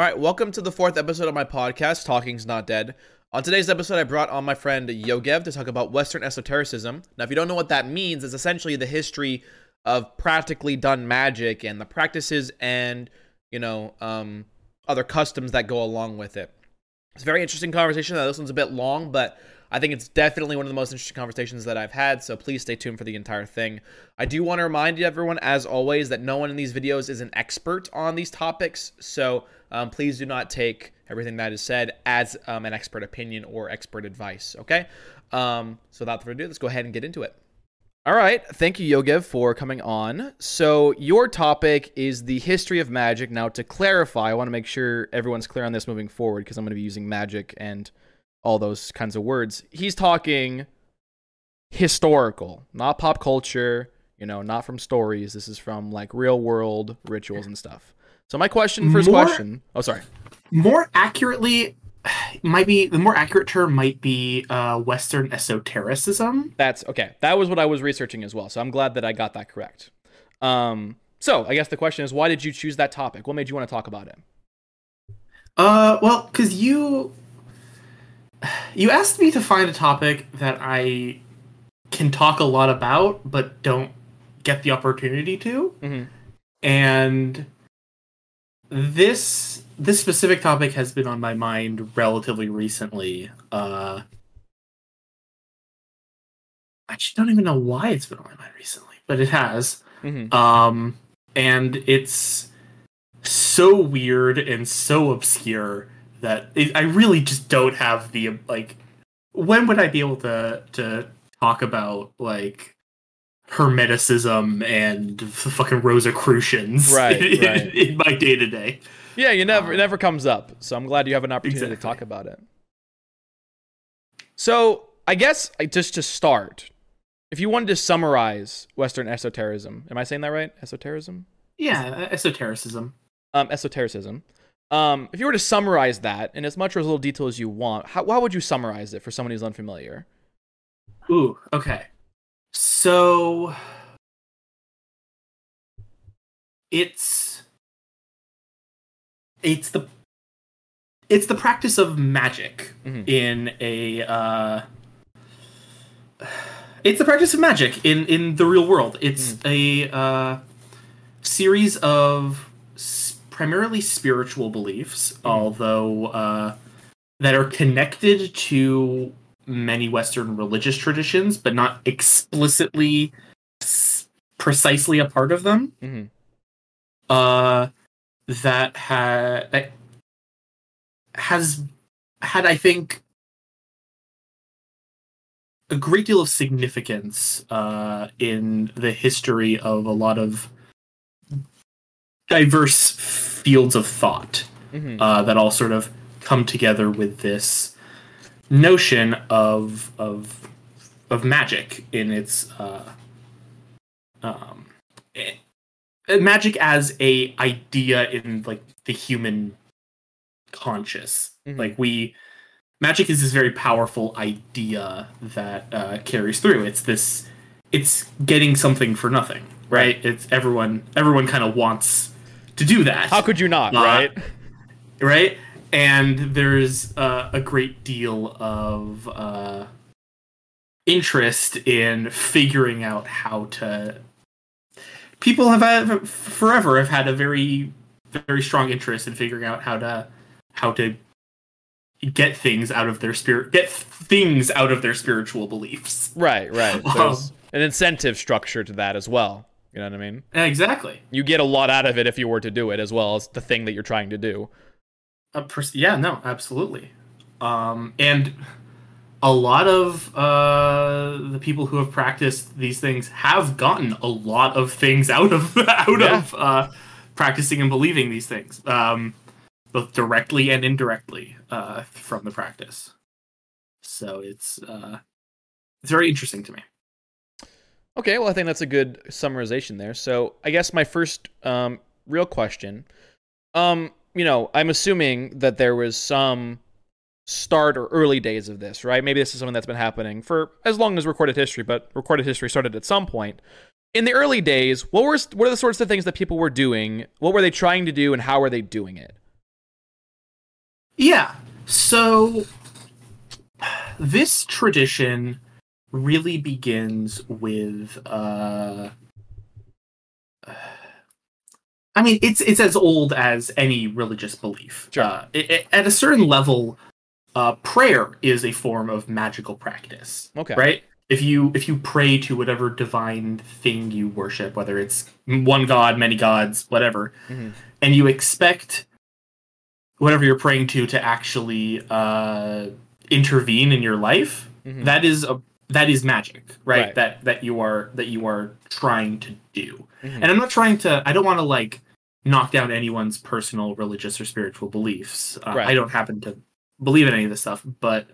All right, welcome to the fourth episode of my podcast, Talking's Not Dead. On today's episode, I brought on my friend Yogev to talk about Western esotericism. Now, if you don't know what that means, it's essentially the history of practically done magic and the practices and, you know, um, other customs that go along with it. It's a very interesting conversation. Now, this one's a bit long, but I think it's definitely one of the most interesting conversations that I've had, so please stay tuned for the entire thing. I do want to remind everyone, as always, that no one in these videos is an expert on these topics, so um, please do not take everything that is said as um, an expert opinion or expert advice, okay? Um, so without further ado, let's go ahead and get into it. All right, thank you, Yogev, for coming on. So, your topic is the history of magic. Now, to clarify, I want to make sure everyone's clear on this moving forward because I'm going to be using magic and all those kinds of words. He's talking historical, not pop culture, you know, not from stories. This is from like real world rituals and stuff. So my question, first More- question. Oh, sorry. More accurately, might be the more accurate term might be uh, Western esotericism. That's okay. That was what I was researching as well. So I'm glad that I got that correct. Um, so I guess the question is, why did you choose that topic? What made you want to talk about it? Uh, well, because you you asked me to find a topic that I can talk a lot about, but don't get the opportunity to. Mhm. And this this specific topic has been on my mind relatively recently. Uh, I actually don't even know why it's been on my mind recently, but it has. Mm-hmm. Um, and it's so weird and so obscure that it, I really just don't have the like. When would I be able to to talk about like hermeticism and fucking Rosicrucians Right, in, right. in my day to day? Yeah, you never it Um, never comes up. So I'm glad you have an opportunity to talk about it. So I guess I- just to start, if you wanted to summarize Western esotericism, am I saying that right? Esotericism? Yeah, esotericism. Um, esotericism. Um, if you were to summarize that in as much or as little detail as you want, how, how would you summarize it for someone who's unfamiliar? Ooh, okay. So it's it's the it's the practice of magic Mhm. in a uh it's the practice of magic in in the real world. It's a uh series of primarily spiritual beliefs, although uh that are connected to many Western religious traditions, but not explicitly s- precisely a part of them. hmm Uh, that ha- that has had, I think, a great deal of significance uh, in the history of a lot of diverse fields of thought hmm uh, that all sort of come together with this notion of of of magic in its uh, um, eh, magic as a idea in like the human conscious. Mhm. Like we magic is this very powerful idea that uh, carries through. It's this it's getting something for nothing, right? It's everyone everyone kind of wants to do that How could you not, Uh, right? right? And there's uh, a great deal of uh, interest in figuring out how to. People have had, forever have had a very, very strong interest in figuring out how to, how to get things out of their spirit, get things out of their spiritual beliefs. Right, right. Um, There's an incentive structure to that as well. You know what I mean? Exactly. You get a lot out of it if you were to do it, as well as the thing that you're trying to do. Pers- yeah, no, absolutely. Um, and a lot of uh, the people who have practiced these things have gotten a lot of things out of out Yeah. of uh, practicing and believing these things, um, both directly and indirectly uh, from the practice. So it's uh, it's very interesting to me. Okay, well, I think that's a good summarization there. So, I guess my first um, real question, um, you know, I'm assuming that there was some start or early days of this, right? Maybe this is something that's been happening for as long as recorded history, but recorded history started at some point. In the early days, what were what are the sorts of things that people were doing? What were they trying to do, and how were they doing it? Yeah. So this tradition really begins with uh I mean it's it's as old as any religious belief. Sure. Uh, it- it- at a certain level uh prayer is a form of magical practice. Okay. Right? If you if you pray to whatever divine thing you worship, whether it's one god, many gods, whatever, Mhm. and you expect whatever you're praying to to actually uh, intervene in your life, Mhm. that is a that is magic, right? Right. That that you are that you are trying to do. Mhm. And I'm not trying to. I don't want to like knock down anyone's personal religious or spiritual beliefs. Uh, Right. I don't happen to believe in any of this stuff, but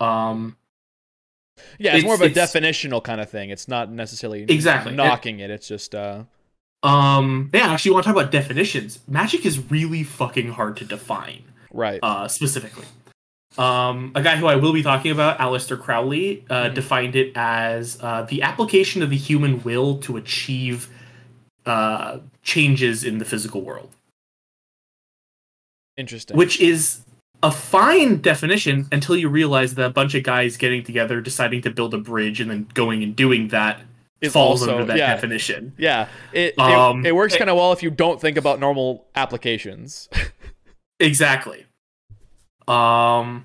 um, Yeah, it's, more of a definitional kind of thing. It's not necessarily Exactly. knocking it. It's just uh um, yeah. Actually, you want to talk about definitions? Magic is really fucking hard to define. right. uh, specifically. Um, a guy who I will be talking about, Aleister Crowley, uh, Mhm. defined it as uh, the application of the human will to achieve uh, changes in the physical world, Interesting. which is a fine definition until you realize that a bunch of guys getting together, deciding to build a bridge, and then going and doing that Is falls also- under that yeah. definition. yeah, it, Um, it it works kind of well if you don't think about normal applications. Exactly. Um,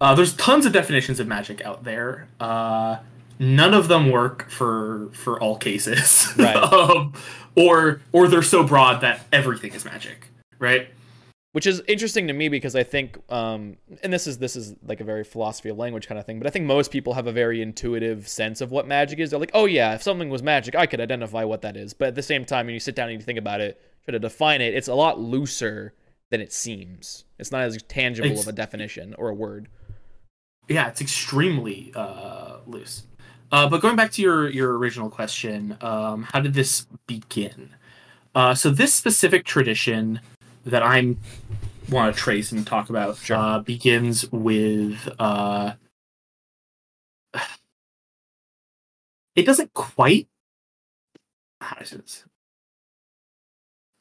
uh, there's tons of definitions of magic out there. Uh, none of them work for for all cases. Right. um, or or they're so broad that everything is magic. Right. which is interesting to me because I think, um, and this is this is like a very philosophy of language kind of thing, but I think most people have a very intuitive sense of what magic is. They're like, oh yeah, if something was magic, I could identify what that is. But at the same time, when you sit down and you think about it, try to define it, it's a lot looser than it seems. It's not as tangible Ex- of a definition or a word. Yeah, it's extremely uh, loose. Uh, but going back to your your original question, um, how did this begin? Uh, so this specific tradition that I'm want to trace and talk about Sure. uh, begins with uh, it doesn't quite how do I say this?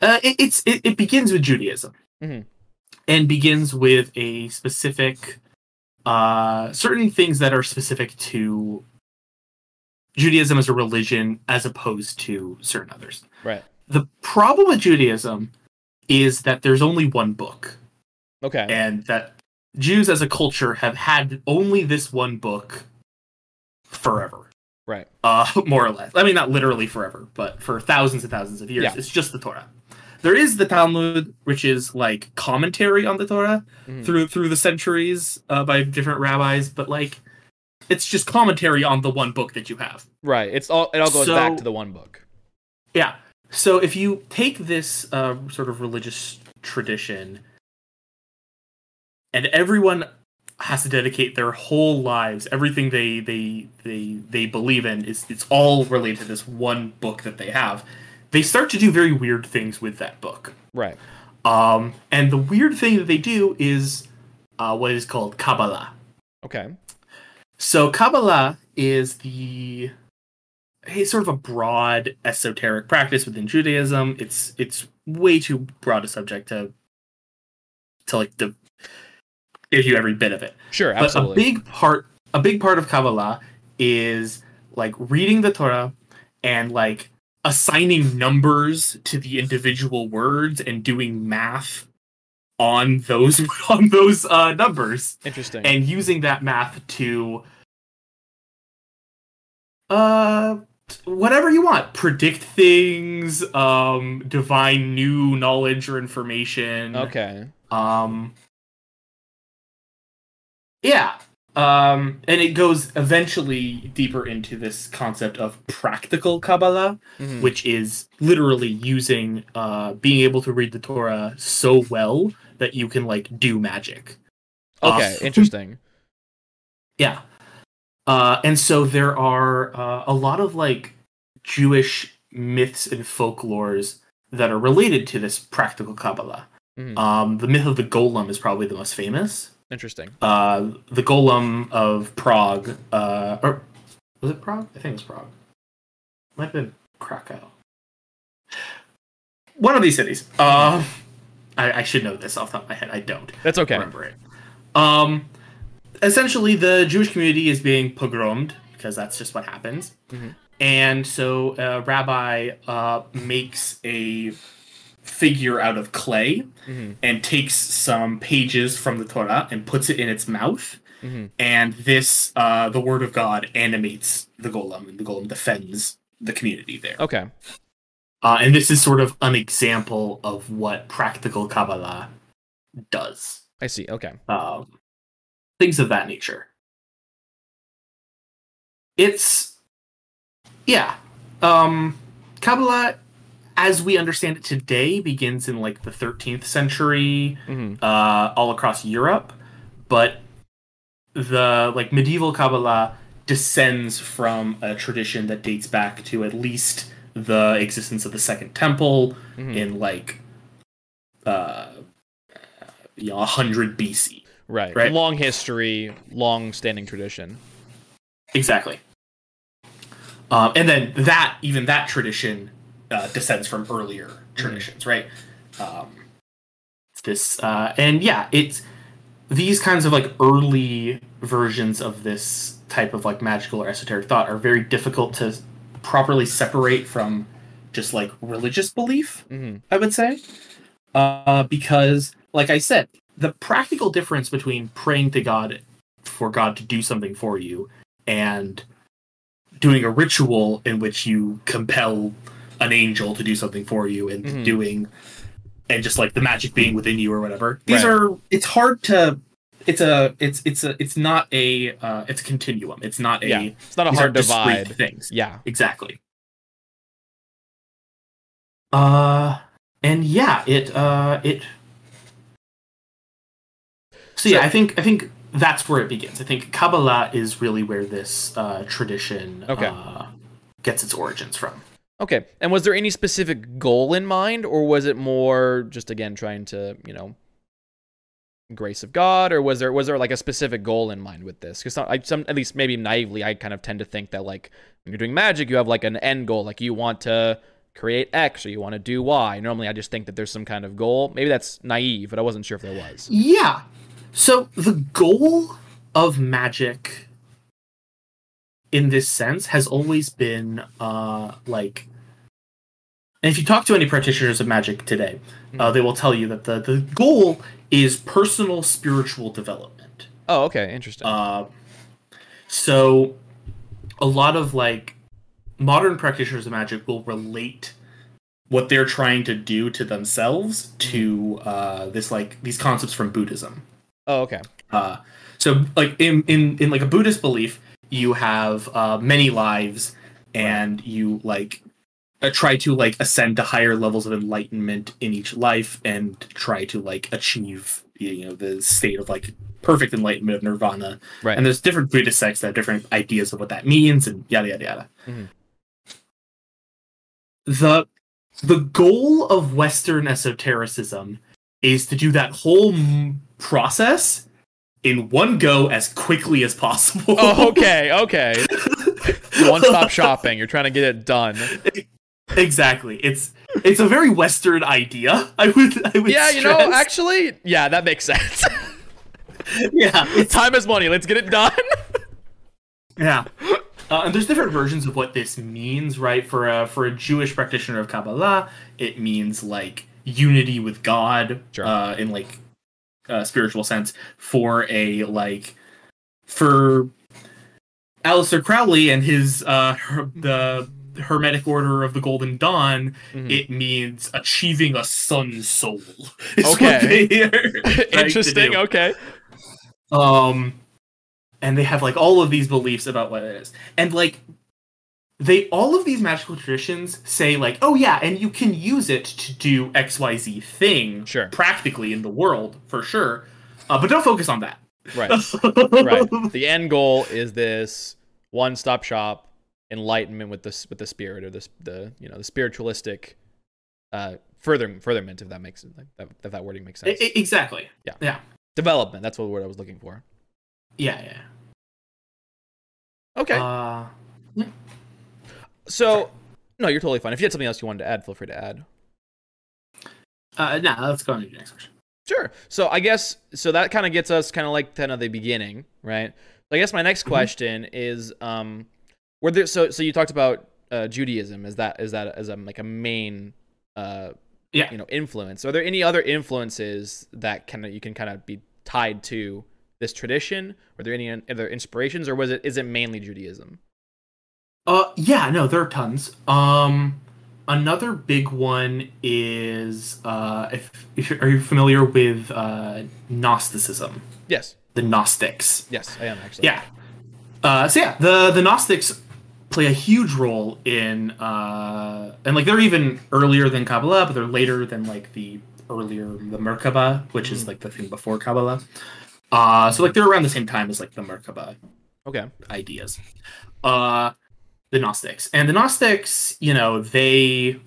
Uh, it, it's it, it begins with Judaism Mhm. and begins with a specific uh, certain things that are specific to Judaism as a religion as opposed to certain others. Right. The problem with Judaism is that there's only one book, Okay. and that Jews as a culture have had only this one book forever. Right. Uh, more or less. I mean, not literally forever, but for thousands and thousands of years. Yeah. It's just the Torah. There is the Talmud, which is like commentary on the Torah Mhm. through through the centuries uh, by different rabbis, but like it's just commentary on the one book that you have. Right. It's all. It all goes back to the one book. Yeah. So if you take this uh, sort of religious tradition, and everyone has to dedicate their whole lives, everything they they they they believe in is it's all related to this one book that they have. They start to do very weird things with that book. Right. Um, and the weird thing that they do is uh, what is called Kabbalah. Okay. So Kabbalah is the it's sort of a broad esoteric practice within Judaism. It's it's way too broad a subject to to like the give you every bit of it. Sure. absolutely. But a big part a big part of Kabbalah is like reading the Torah and like assigning numbers to the individual words and doing math on those on those uh, numbers Interesting. and using that math to uh whatever you want predict things um divine new knowledge or information okay. um yeah um and it goes eventually deeper into this concept of practical kabbalah Mhm. which is literally using uh being able to read the torah so well that you can like do magic Okay. Uh, Interesting. Yeah. Uh, and so there are uh, a lot of like Jewish myths and folklores that are related to this practical Kabbalah. Mhm. Um, the myth of the golem is probably the most famous. Interesting. Uh, the golem of Prague, uh, or was it Prague? I think it was Prague. Might have been Krakow. One of these cities. Uh, I, I should know this off the top of my head. I don't That's okay. remember it. Um, essentially, the Jewish community is being pogromed because that's just what happens. Mhm. And so, a rabbi uh, makes a figure out of clay Mhm. and takes some pages from the Torah and puts it in its mouth. Mhm. And this, uh, the word of God, animates the golem, and the golem defends the community there. Okay. Uh, and this is sort of an example of what practical Kabbalah does. I see. Okay. Um, things of that nature. It's, yeah. Um, Kabbalah, as we understand it today, begins in like the 13th century, hmm uh, all across Europe, but the like medieval Kabbalah descends from a tradition that dates back to at least the existence of the Second Temple Mhm. in like uh, you know 100 BC. Right. Right. Long history, long standing tradition. Exactly. Um, and then that even that tradition uh, descends from earlier traditions, right? Um, this uh, and yeah, it's these kinds of like early versions of this type of like magical or esoteric thought are very difficult to properly separate from just like religious belief. hmm I would say, uh, because, like I said, the practical difference between praying to God for God to do something for you and doing a ritual in which you compel an angel to do something for you and Mhm. doing and just like the magic being within you or whatever these Right. are it's hard to it's a it's it's a it's not a uh, it's a continuum it's not a Yeah. It's not a hard divide. things Yeah. exactly uh and yeah it uh it so yeah So- i think i think that's where it begins i think kabbalah is really where this uh tradition Okay. uh gets its origins from Okay. And was there any specific goal in mind, or was it more just again trying to, you know, grace of God, or was there was there like a specific goal in mind with this? Because some at least maybe naively, I kind of tend to think that like when you're doing magic, you have like an end goal, like you want to create X or you want to do Y. Normally, I just think that there's some kind of goal. Maybe that's naive, but I wasn't sure if there was. yeah so the goal of magic in this sense has always been uh like and if you talk to any practitioners of magic today uh, they will tell you that the, the goal is personal spiritual development Oh, okay, interesting. uh, so a lot of like modern practitioners of magic will relate what they're trying to do to themselves to uh, this like these concepts from buddhism oh, okay. uh, so like in, in in like a Buddhist belief, you have uh, many lives, and you like try to like ascend to higher levels of enlightenment in each life, and try to like achieve you know the state of like perfect enlightenment of nirvana. Right. And there's different Buddhist sects that have different ideas of what that means, and yada yada yada. Mhm. The the goal of Western esotericism is to do that whole m- process in one go as quickly as possible. oh, okay, okay. One stop shopping. You're trying to get it done. exactly. It's it's a very Western idea. I would I would Yeah, you know, actually, yeah, that makes sense. yeah, Time is money. Let's get it done. Yeah. Uh, and there's different versions of what this means, right? For a for a Jewish practitioner of Kabbalah, it means like unity with God, Sure. uh, in like a spiritual sense. For a like for Aleister Crowley and his uh the Hermetic Order of the Golden Dawn, Mhm. it means achieving a sun soul. Okay. they are trying to Interesting. Okay. Um, and they have like all of these beliefs about what it is, and like they all of these magical traditions say like, oh yeah, and you can use it to do X Y Z thing, Sure. practically in the world for sure, uh, but don't focus on that. Right. Right. The end goal is this one-stop shop enlightenment with this with the spirit or this the you know the spiritualistic uh further furtherment if that makes like, that if that wording makes sense. Exactly. Yeah. Yeah. Development. That's what word I was looking for. Yeah. Yeah. Okay. Uh, so no, you're totally fine. If you had something else you wanted to add, feel free to add. Uh, no, let's go on to the next question. Sure. So I guess so that kind of gets us kind of like kind of the beginning, right? So I guess my next Mhm. question is, um, were there so so you talked about uh, Judaism? Is that is that as a like a main, uh, Yeah. you know, influence? Are there any other influences that of you can kind of be tied to this tradition? Were there any other inspirations, or was it is it mainly Judaism? Uh, yeah, no, there are tons. Um, another big one is uh, if, if are you familiar with uh, Gnosticism, Yes. the Gnostics? Yes, I am actually. Yeah. Uh, so yeah, the the Gnostics play a huge role in uh, and like they're even earlier than Kabbalah, but they're later than like the earlier the Merkaba, which is Mhm. like the thing before Kabbalah. Uh, so like they're around the same time as like the Merkaba Okay. ideas. Uh, the Gnostics and the Gnostics, you know, they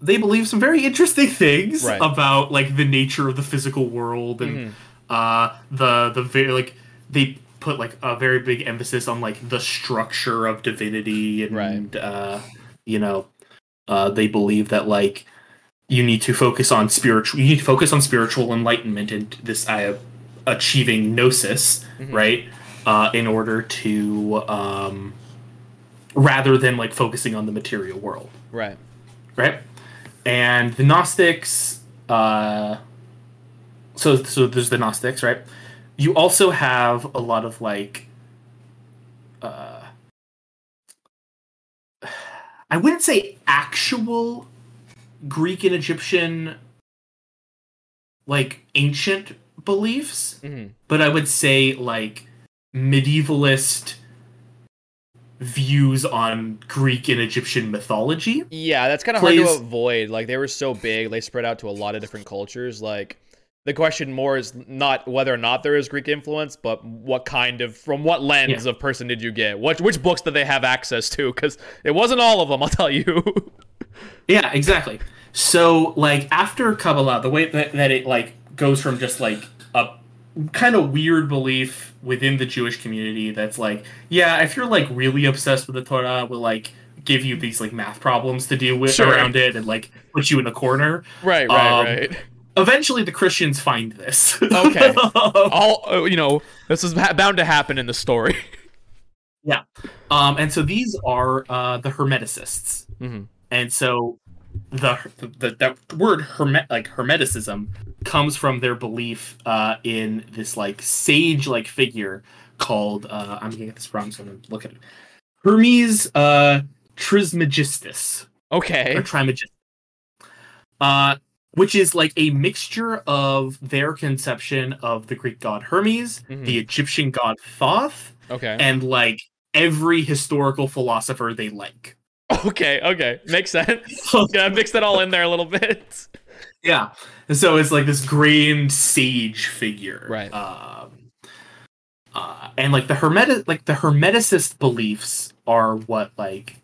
they believe some very interesting things Right. about like the nature of the physical world and Mhm. uh the the very like they put like a very big emphasis on like the structure of divinity and Right. uh you know uh they believe that like you need to focus on spiritual you need to focus on spiritual enlightenment and this uh, achieving gnosis Mhm. right uh in order to um rather than like focusing on the material world Right. right? And the Gnostics, uh, so so there's the Gnostics, right? You also have a lot of like, uh, I wouldn't say actual Greek and Egyptian, like ancient beliefs, hmm but I would say like medievalist views on Greek and Egyptian mythology. Yeah, that's kind of hard to avoid. Like they were so big, they spread out to a lot of different cultures. Like the question more is not whether or not there is Greek influence, but what kind of from what lens Yeah. of person did you get? What which books did they have access to? Because it wasn't all of them, I'll tell you. Yeah, exactly. So, like after Kabbalah, the way that, that it like goes from just like a kind of weird belief within the Jewish community that's like, yeah, if you're like really obsessed with the Torah, we'll like give you these like math problems to deal with Sure. around it and like put you in a corner. right, right, Um, right. Eventually, the Christians find this. Okay. All uh, you know, this is bound to happen in the story. Yeah. Um, and so these are uh, the Hermeticists. hmm and so the the that word hermet like hermeticism comes from their belief uh, in this like sage like figure called uh, I'm gonna get this wrong, so I'm gonna look at it. Hermes uh, Trismegistus Okay. or Trimegistus, uh, which is like a mixture of their conception of the Greek god Hermes, Mhm. the Egyptian god Thoth, Okay. and like every historical philosopher they like. Okay. Okay. Makes sense. yeah, mix that all in there a little bit. Yeah. And so it's like this grand sage figure. Right. Um, uh, and like the hermetic like the hermeticist beliefs are what like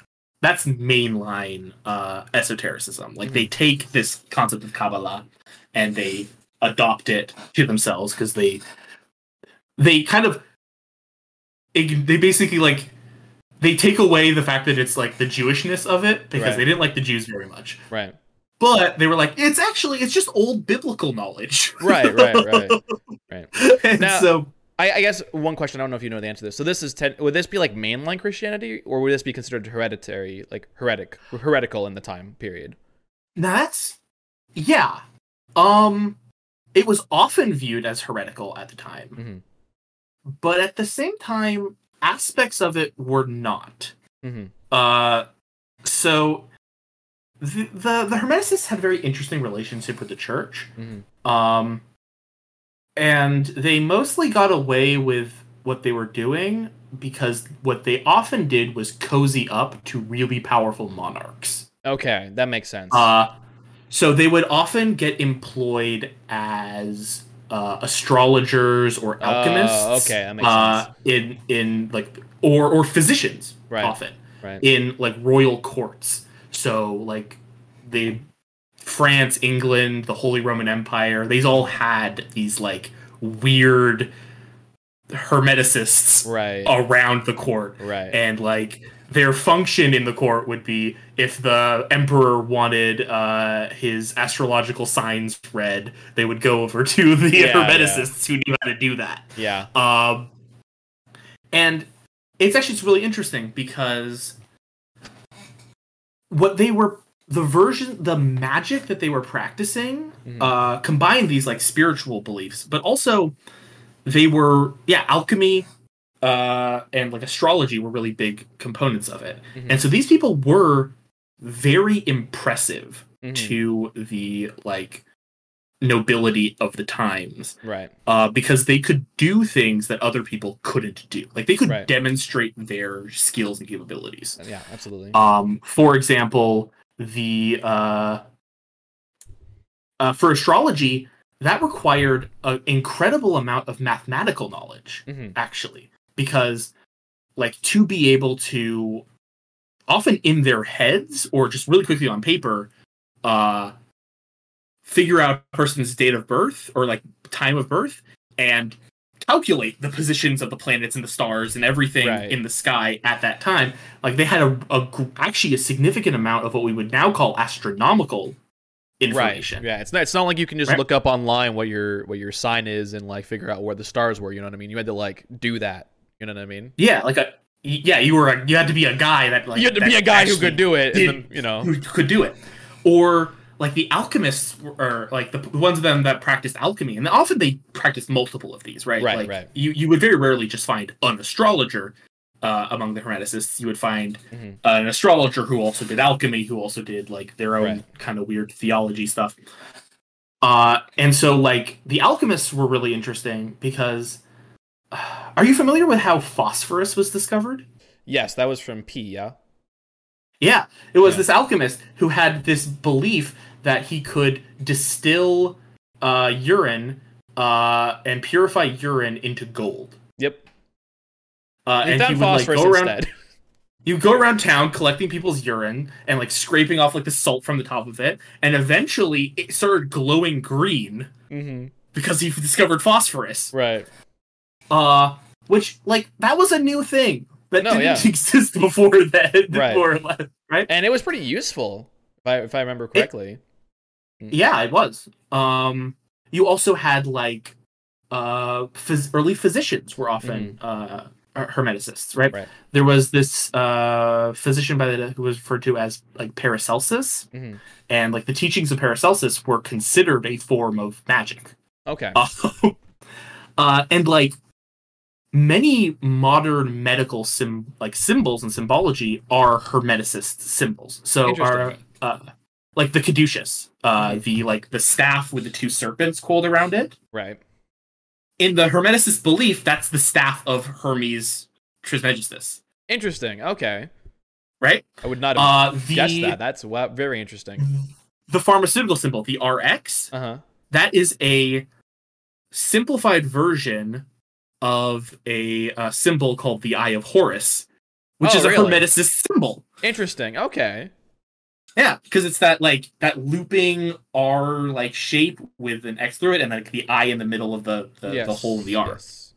that's mainline uh esotericism. Like they take this concept of Kabbalah and they adopt it to themselves because they they kind of they basically like they take away the fact that it's like the Jewishness of it because Right. they didn't like the Jews very much Right. but they were like, it's actually it's just old biblical knowledge. Right. Right. Right. Right. and Now- so I, I guess one question I don't know if you know the answer to this. So this is ten, would this be like mainline Christianity, or would this be considered hereditary, like heretic, heretical in the time period? that's yeah. Um it was often viewed as heretical at the time. Mhm. But at the same time, aspects of it were not. Mm-hmm. Uh so the, the the Hermeticists had a very interesting relationship with the church. Mm-hmm. Um, and they mostly got away with what they were doing because what they often did was cozy up to really powerful monarchs. Okay, that makes sense. Uh, so they would often get employed as uh, astrologers or alchemists. Oh, okay, that makes uh, sense. In in like or or physicians Right. often right. in like royal courts. So like the France, England, the Holy Roman Empire, these all had these like weird hermeticists right. around the court. right. And like their function in the court would be if the emperor wanted uh, his astrological signs read, they would go over to the Yeah, hermeticists who knew how to do that. Yeah. Um, and it's actually it's really interesting because what they were the version the magic that they were practicing Mhm. uh combined these like spiritual beliefs but also they were yeah alchemy uh and like astrology were really big components of it Mhm. and so these people were very impressive Mhm. to the like nobility of the times Right. uh, because they could do things that other people couldn't do. Like they could Right. demonstrate their skills and capabilities. Yeah. Absolutely. Um, for example, the uh, uh, for astrology that required an incredible amount of mathematical knowledge, Mhm. actually, because like to be able to often in their heads or just really quickly on paper uh figure out a person's date of birth or like time of birth and calculate the positions of the planets and the stars and everything Right. in the sky at that time like they had a, a actually a significant amount of what we would now call astronomical information Right. Yeah. It's not. It's not like you can just Right. look up online what your what your sign is and like figure out where the stars were. You know what I mean? You had to like do that. You know what I mean? yeah like a yeah you were a, you had to be a guy that like you had to be a guy who could do it, did- and then you know. who could do it or like the alchemists or like the, the ones of them that practiced alchemy and often they practiced multiple of these right Right, like right. you you would very rarely just find an astrologer uh, among the hermeticists you would find Mhm. an astrologer who also did alchemy who also did like their own Right. kind of weird theology stuff uh and so like the alchemists were really interesting because are you familiar with how phosphorus was discovered Yes, that was from P. Yeah. Yeah, it was Yeah. this alchemist who had this belief that he could distill uh, urine uh, and purify urine into gold. Yep. Uh, and he would like go around. instead. You go around town collecting people's urine and like scraping off like the salt from the top of it, and eventually it started glowing green mm-hmm. because he discovered phosphorus. Right. Uh, which like that was a new thing that No, didn't yeah. exist before that. Right. More or less, right? And it was pretty useful, if I if I remember correctly. Yeah, it was. Um, you also had like uh, phys- early physicians were often uh, hermeticists, right? Mm-hmm. Right. There was this uh, physician by the who was referred to as like Paracelsus, hmm and like the teachings of Paracelsus were considered a form of magic. Okay. Uh, and like many modern medical sim like symbols and symbology are hermeticist symbols. So are uh, like the caduceus, uh, Mhm. the like the staff with the two serpents coiled around it. Right. In the hermeticist belief, that's the staff of Hermes Trismegistus, Interesting. Okay. right? I would not have Uh, the guessed that. That's wow, very interesting. the pharmaceutical symbol, the RX, Uh huh. that is a simplified version of a uh, symbol called the Eye of Horus, which Oh, is a really? Hermeticist symbol. Interesting. Okay. Yeah, because it's that like that looping R like shape with an X through it, and like the eye in the middle of the the, yes. the of the R. Yes.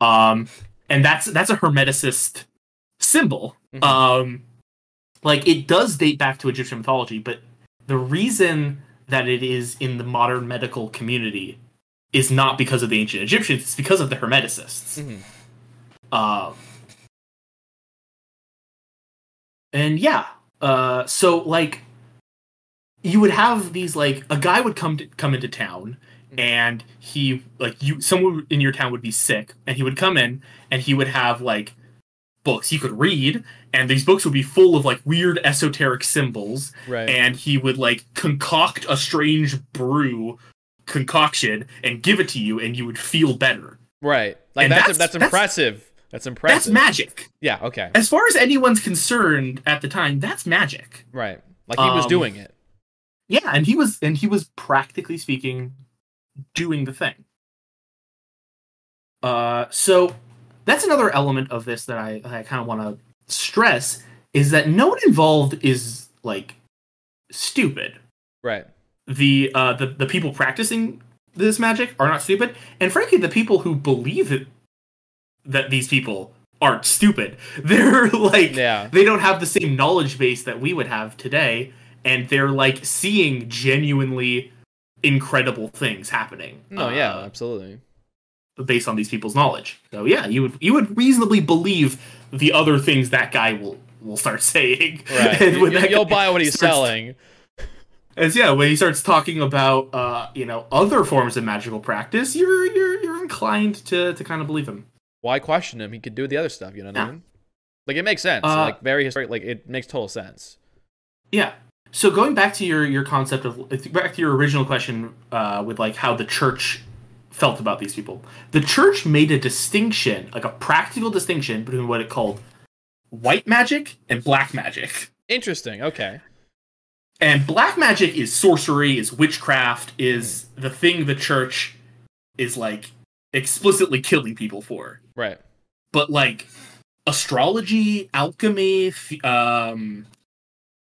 Um, and that's that's a Hermeticist symbol. Mhm. Um, like it does date back to Egyptian mythology, but the reason that it is in the modern medical community is not because of the ancient Egyptians; it's because of the Hermeticists. Mhm. Um, and yeah, uh, so like you would have these like a guy would come to, come into town Mhm. and he like you someone in your town would be sick and he would come in and he would have like books he could read and these books would be full of like weird esoteric symbols Right. and he would like concoct a strange brew concoction and give it to you and you would feel better right. Like that's that's- that's, that's- impressive. That's impressive. that's magic Yeah. Okay. as far as anyone's concerned at the time that's magic Right. Like he was Um, doing it. yeah and he was and he was practically speaking doing the thing uh so that's another element of this that i i kind of want to stress is that no one involved is like stupid Right. the uh the, the people practicing this magic are not stupid and frankly the people who believe it that these people aren't stupid. They're like Yeah. they don't have the same knowledge base that we would have today, and they're like seeing genuinely incredible things happening. Yeah, uh, absolutely. based on these people's knowledge. So yeah, you would you would reasonably believe the other things that guy will will start saying. Right. And when You, will buy what he's starts- selling. As yeah, when he starts talking about uh, you know, other forms of magical practice, you're you're you're inclined to to kind of believe him. Why question him? He could do the other stuff, you know what I mean? Like it makes sense. Uh, like very historic like it makes total sense. Yeah. So going back to your your concept of back to your original question uh, with like how the church felt about these people, the church made a distinction, like a practical distinction between what it called white magic and black magic. Interesting. Okay. And black magic is sorcery, is witchcraft, is the thing the church is like explicitly killing people for. Right. But like astrology, alchemy, um,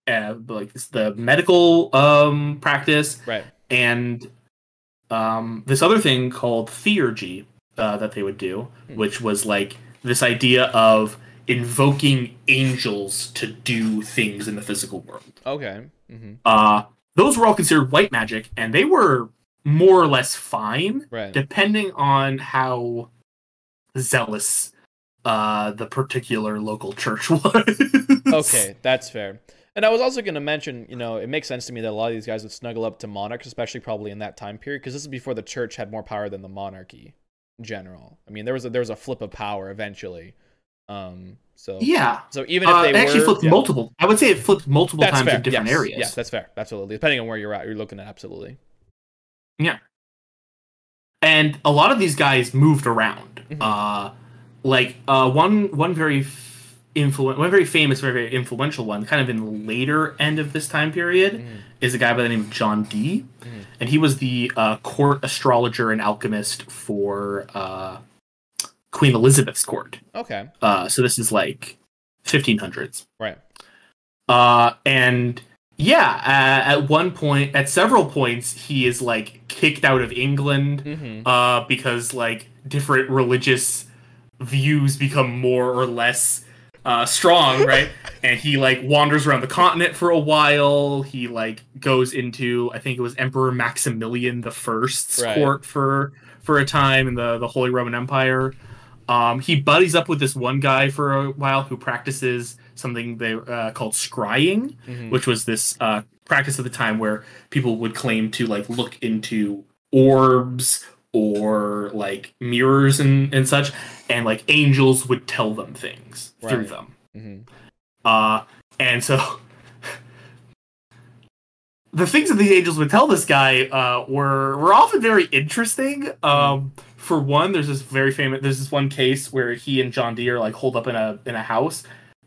uh, like the medical um practice, Right. and um this other thing called theurgy uh, that they would do, Hmm. which was like this idea of invoking angels to do things in the physical world Okay. Mm-hmm. uh, those were all considered white magic, and they were more or less fine, Right. depending on how zealous uh, the particular local church was. Okay, that's fair. And I was also going to mention, you know, it makes sense to me that a lot of these guys would snuggle up to monarchs, especially probably in that time period, because this is before the church had more power than the monarchy in general. I mean, there was a, there was a flip of power eventually. Um, so Yeah. so even if Uh, they actually were, flipped yeah, multiple. I would say it flipped multiple that's times fair. in different yes, areas. Yes, that's fair. Absolutely, depending on where you're at, you're looking at absolutely. And a lot of these guys moved around. Mhm. Uh, like uh, one one very f- influ- one very famous, very, very influential one, kind of in the later end of this time period, Mhm. is a guy by the name of John Dee, Mhm. and he was the uh, court astrologer and alchemist for uh, Queen Elizabeth's court. Okay, Uh, so this is like 1500s. right. Uh, and yeah, uh, at one point, at several points, he is like kicked out of England hmm uh, because like different religious views become more or less uh, strong, right? and he like wanders around the continent for a while. He like goes into I think it was Emperor Maximilian the First's Right. court for for a time in the the Holy Roman Empire. Um, he buddies up with this one guy for a while who practices something they uh, called scrying, hmm which was this uh, practice at the time where people would claim to like look into orbs or like mirrors and, and such and like angels would tell them things through Right. them. Hmm uh and so the things that the angels would tell this guy uh were were often very interesting. Um for one there's this very famous there's this one case where he and john dee like hold up in a in a house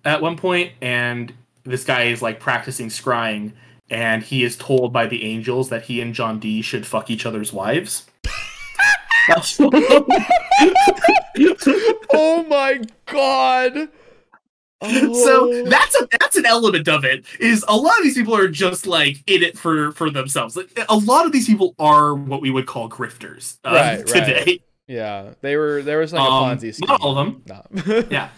at one point and this guy is like practicing scrying and he is told by the angels that he and john dee should fuck each other's wives oh my god. so Oh. that's a that's an element of it is a lot of these people are just like in it for for themselves like, a lot of these people are what we would call grifters uh, Right, right. today yeah, they were there was like a Um, Ponzi scheme. not all of them. No. yeah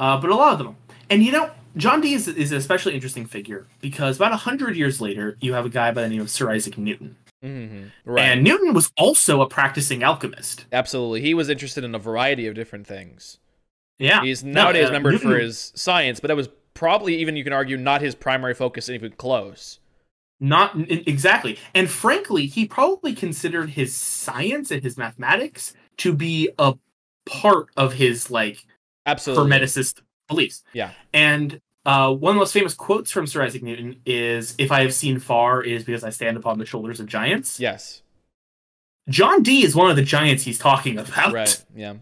uh, but a lot of them and you know john dee is, is an especially interesting figure because about 100 years later you have a guy by the name of sir isaac newton hmm Right. and newton was also a practicing alchemist Absolutely. He was interested in a variety of different things. yeah He's No, nowadays uh, remembered for his science, but that was probably even you can argue not his primary focus even close. Not exactly. And frankly, he probably considered his science and his mathematics to be a part of his like Absolutely. hermeticist beliefs. Yeah. And uh, one of the most famous quotes from Sir Isaac Newton is, "If I have seen far, it is because I stand upon the shoulders of giants." Yes. John Dee is one of the giants he's talking about. Right. Yeah.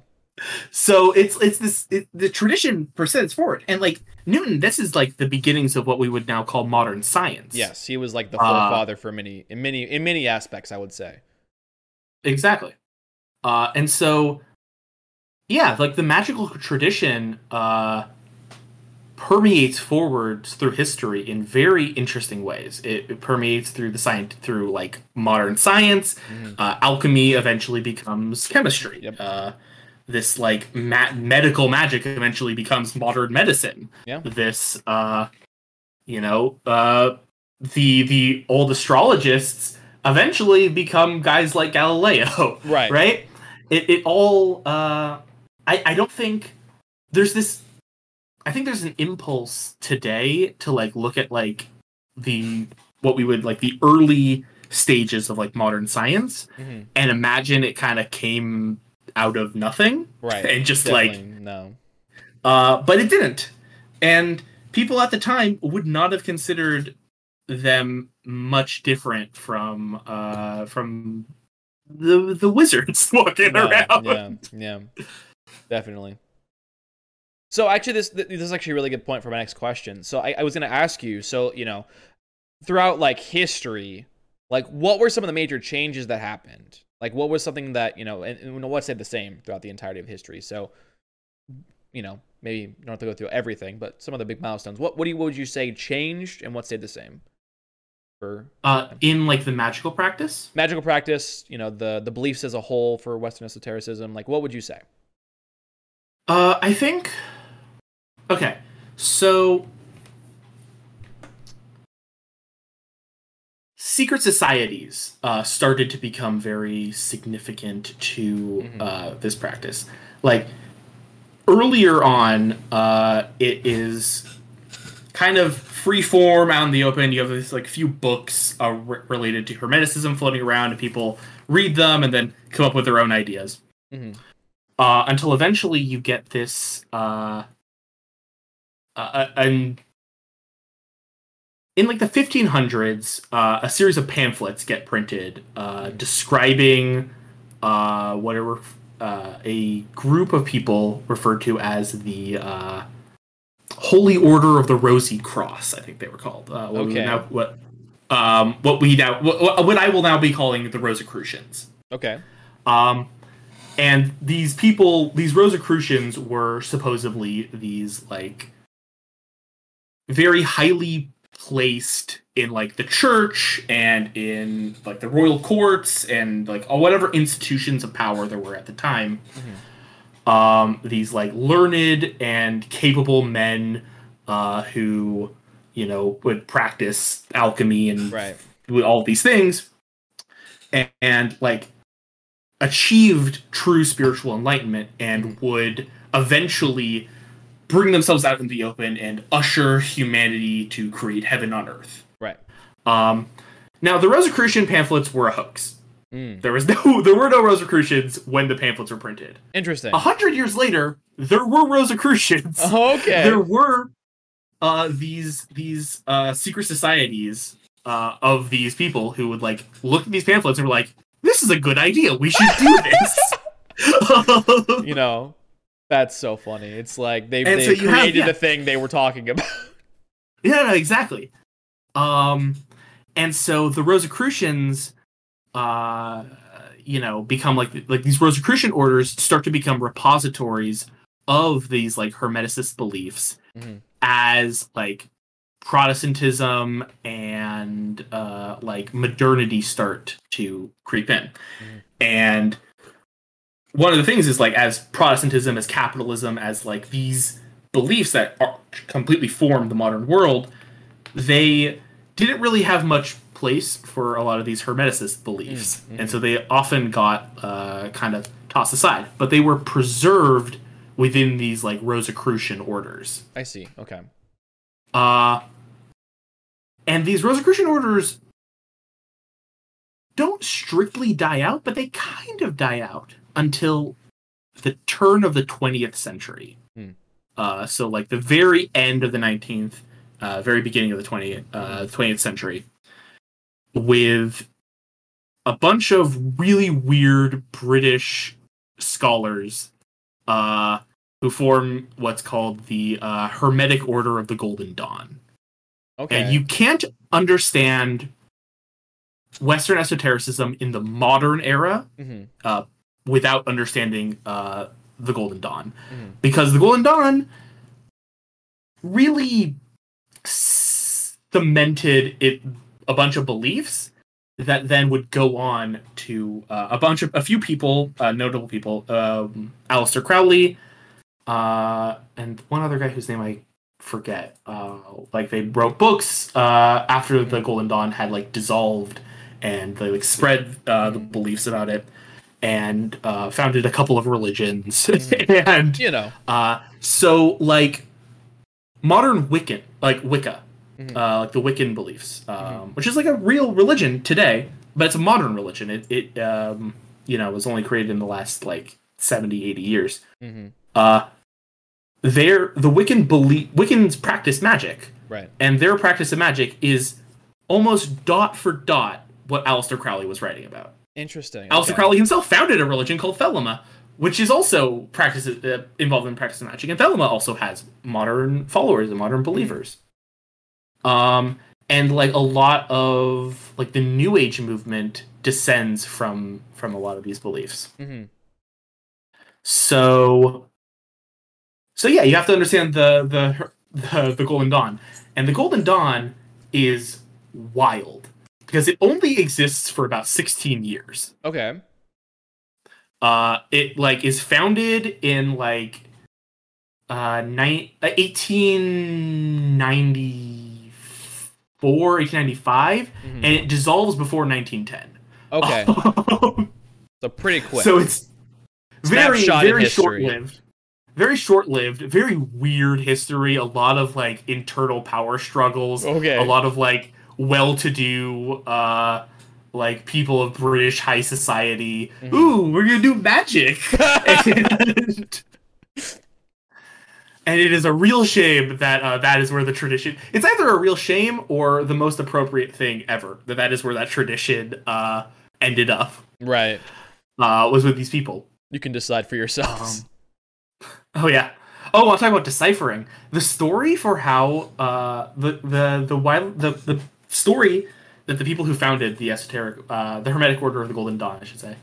So it's it's this it, the tradition persists forward, and like Newton, this is like the beginnings of what we would now call modern science. Yes. He was like the Uh, forefather for many in many in many aspects, I would say. Exactly. Uh, and so, yeah, like the magical tradition uh, permeates forwards through history in very interesting ways. It, it permeates through the science, through like modern science. Mhm. Uh, alchemy eventually becomes chemistry. Yep. Uh, this like ma- medical magic eventually becomes modern medicine. Yeah. This uh you know, uh the the old astrologists eventually become guys like Galileo. Right. Right? It it all uh I I don't think there's this I think there's an impulse today to like look at like the what we would like the early stages of like modern science hmm and imagine it kind of came out of nothing Right. and just Definitely like no. uh but it didn't and people at the time would not have considered them much different from uh from the the wizards walking around Yeah, yeah, definitely. So actually, this this is actually a really good point for my next question. So I, I was going to ask you. So you know, throughout like history, like what were some of the major changes that happened? Like what was something that you know, and, and what stayed the same throughout the entirety of history? So you know, maybe you don't have to go through everything, but some of the big milestones. What what do you what would you say changed, and what stayed the same? For uh in like the magical practice magical practice, you know, the the beliefs as a whole for Western esotericism, like what would you say? Uh, I think. Okay, so secret societies uh, started to become very significant to Mhm. uh, this practice. Like earlier on, uh, it is kind of free form out in the open. You have this like few books uh, re- related to Hermeticism floating around, and people read them and then come up with their own ideas hmm uh, until eventually you get this uh, uh, and in like the 1500s uh, a series of pamphlets get printed uh, describing uh, whatever uh, a group of people referred to as the uh, Holy Order of the Rosy Cross. I think they were called. Uh, what we Okay. now, what um, what we now what, what I will now be calling the Rosicrucians. Okay. Um, and these people, these Rosicrucians, were supposedly these like very highly placed in like the church and in like the royal courts and like all whatever institutions of power there were at the time. Um, these like learned and capable men uh, who you know would practice alchemy and Right. all these things and, and like achieved true spiritual enlightenment and would eventually bring themselves out in the open and usher humanity to create heaven on earth. Right. Um, now the Rosicrucian pamphlets were a hoax. Mm. There was no, there were no Rosicrucians when the pamphlets were printed. Interesting. A hundred years later, there were Rosicrucians Okay. there were uh these these uh secret societies uh of these people who would like look at these pamphlets and were like this is a good idea we should do this you know, that's so funny. It's like they they so you have- created yeah. the thing they were talking about. yeah no, exactly um and so the rosicrucians uh you know become like like these rosicrucian orders start to become repositories of these like hermeticist beliefs mm-hmm. as like protestantism and uh like modernity start to creep in Mhm. and one of the things is like as protestantism as capitalism as like these beliefs that are completely form the modern world they didn't really have much place for a lot of these hermeticist beliefs Mm, and so they often got uh, kind of tossed aside but they were preserved within these like rosicrucian orders I see. Okay. uh, and these Rosicrucian orders don't strictly die out, but they kind of die out until the turn of the 20th century. Hmm. Uh, so, like the very end of the 19th, uh, very beginning of the 20th, uh, 20th century, with a bunch of really weird British scholars uh, who form what's called the uh, Hermetic Order of the Golden Dawn. Okay. And you can't understand Western esotericism in the modern era hmm without understanding uh, the Golden Dawn. Mhm. Because the Golden Dawn really cemented it a bunch of beliefs that then would go on to uh, a bunch of a few people, uh, notable people, um, Aleister Crowley, uh, and one other guy whose name I forget. Uh, like they wrote books uh, after the Golden Dawn had like dissolved, and they like spread uh, the beliefs about it, and uh, founded a couple of religions, and You know. uh, so like modern Wiccan, like Wicca, Mhm. uh, like the Wiccan beliefs, um, Mhm. which is like a real religion today, but it's a modern religion. It, it um, you know, was only created in the last like 70, 80 years. Mm-hmm. Uh, their the Wiccan belief, Wiccans practice magic, Right. and their practice of magic is almost dot for dot what Aleister Crowley was writing about. Interesting. Aleister okay. Crowley himself founded a religion called Thelema, which is also practices uh, involved in practice of magic, and Thelema also has modern followers and modern believers. Um, and like a lot of like the New Age movement descends from from a lot of these beliefs. Mm-hmm. So, so yeah, you have to understand the the the, the Golden Dawn, and the Golden Dawn is wild because it only exists for about sixteen years. Okay. Uh, it like is founded in like uh, ni- uh 1894, 1895, Mhm. and it dissolves before 1910. Okay. so pretty quick. so it's very Snapshot very short-lived. Very short-lived, very weird history. A lot of like internal power struggles. Okay. A lot of like well-to-do, uh, like people of British high society. Mhm. Ooh, we're gonna do magic. and, and it is a real shame that uh, that is where the tradition. It's either a real shame or the most appropriate thing ever. That that is where that tradition uh, ended up. right. Uh, was with these people. You can decide for yourselves. Um, oh yeah. Oh, I'll talk about deciphering the story for how uh, the the the wild the the story that the people who founded the esoteric uh, the Hermetic Order of the Golden Dawn, I should say.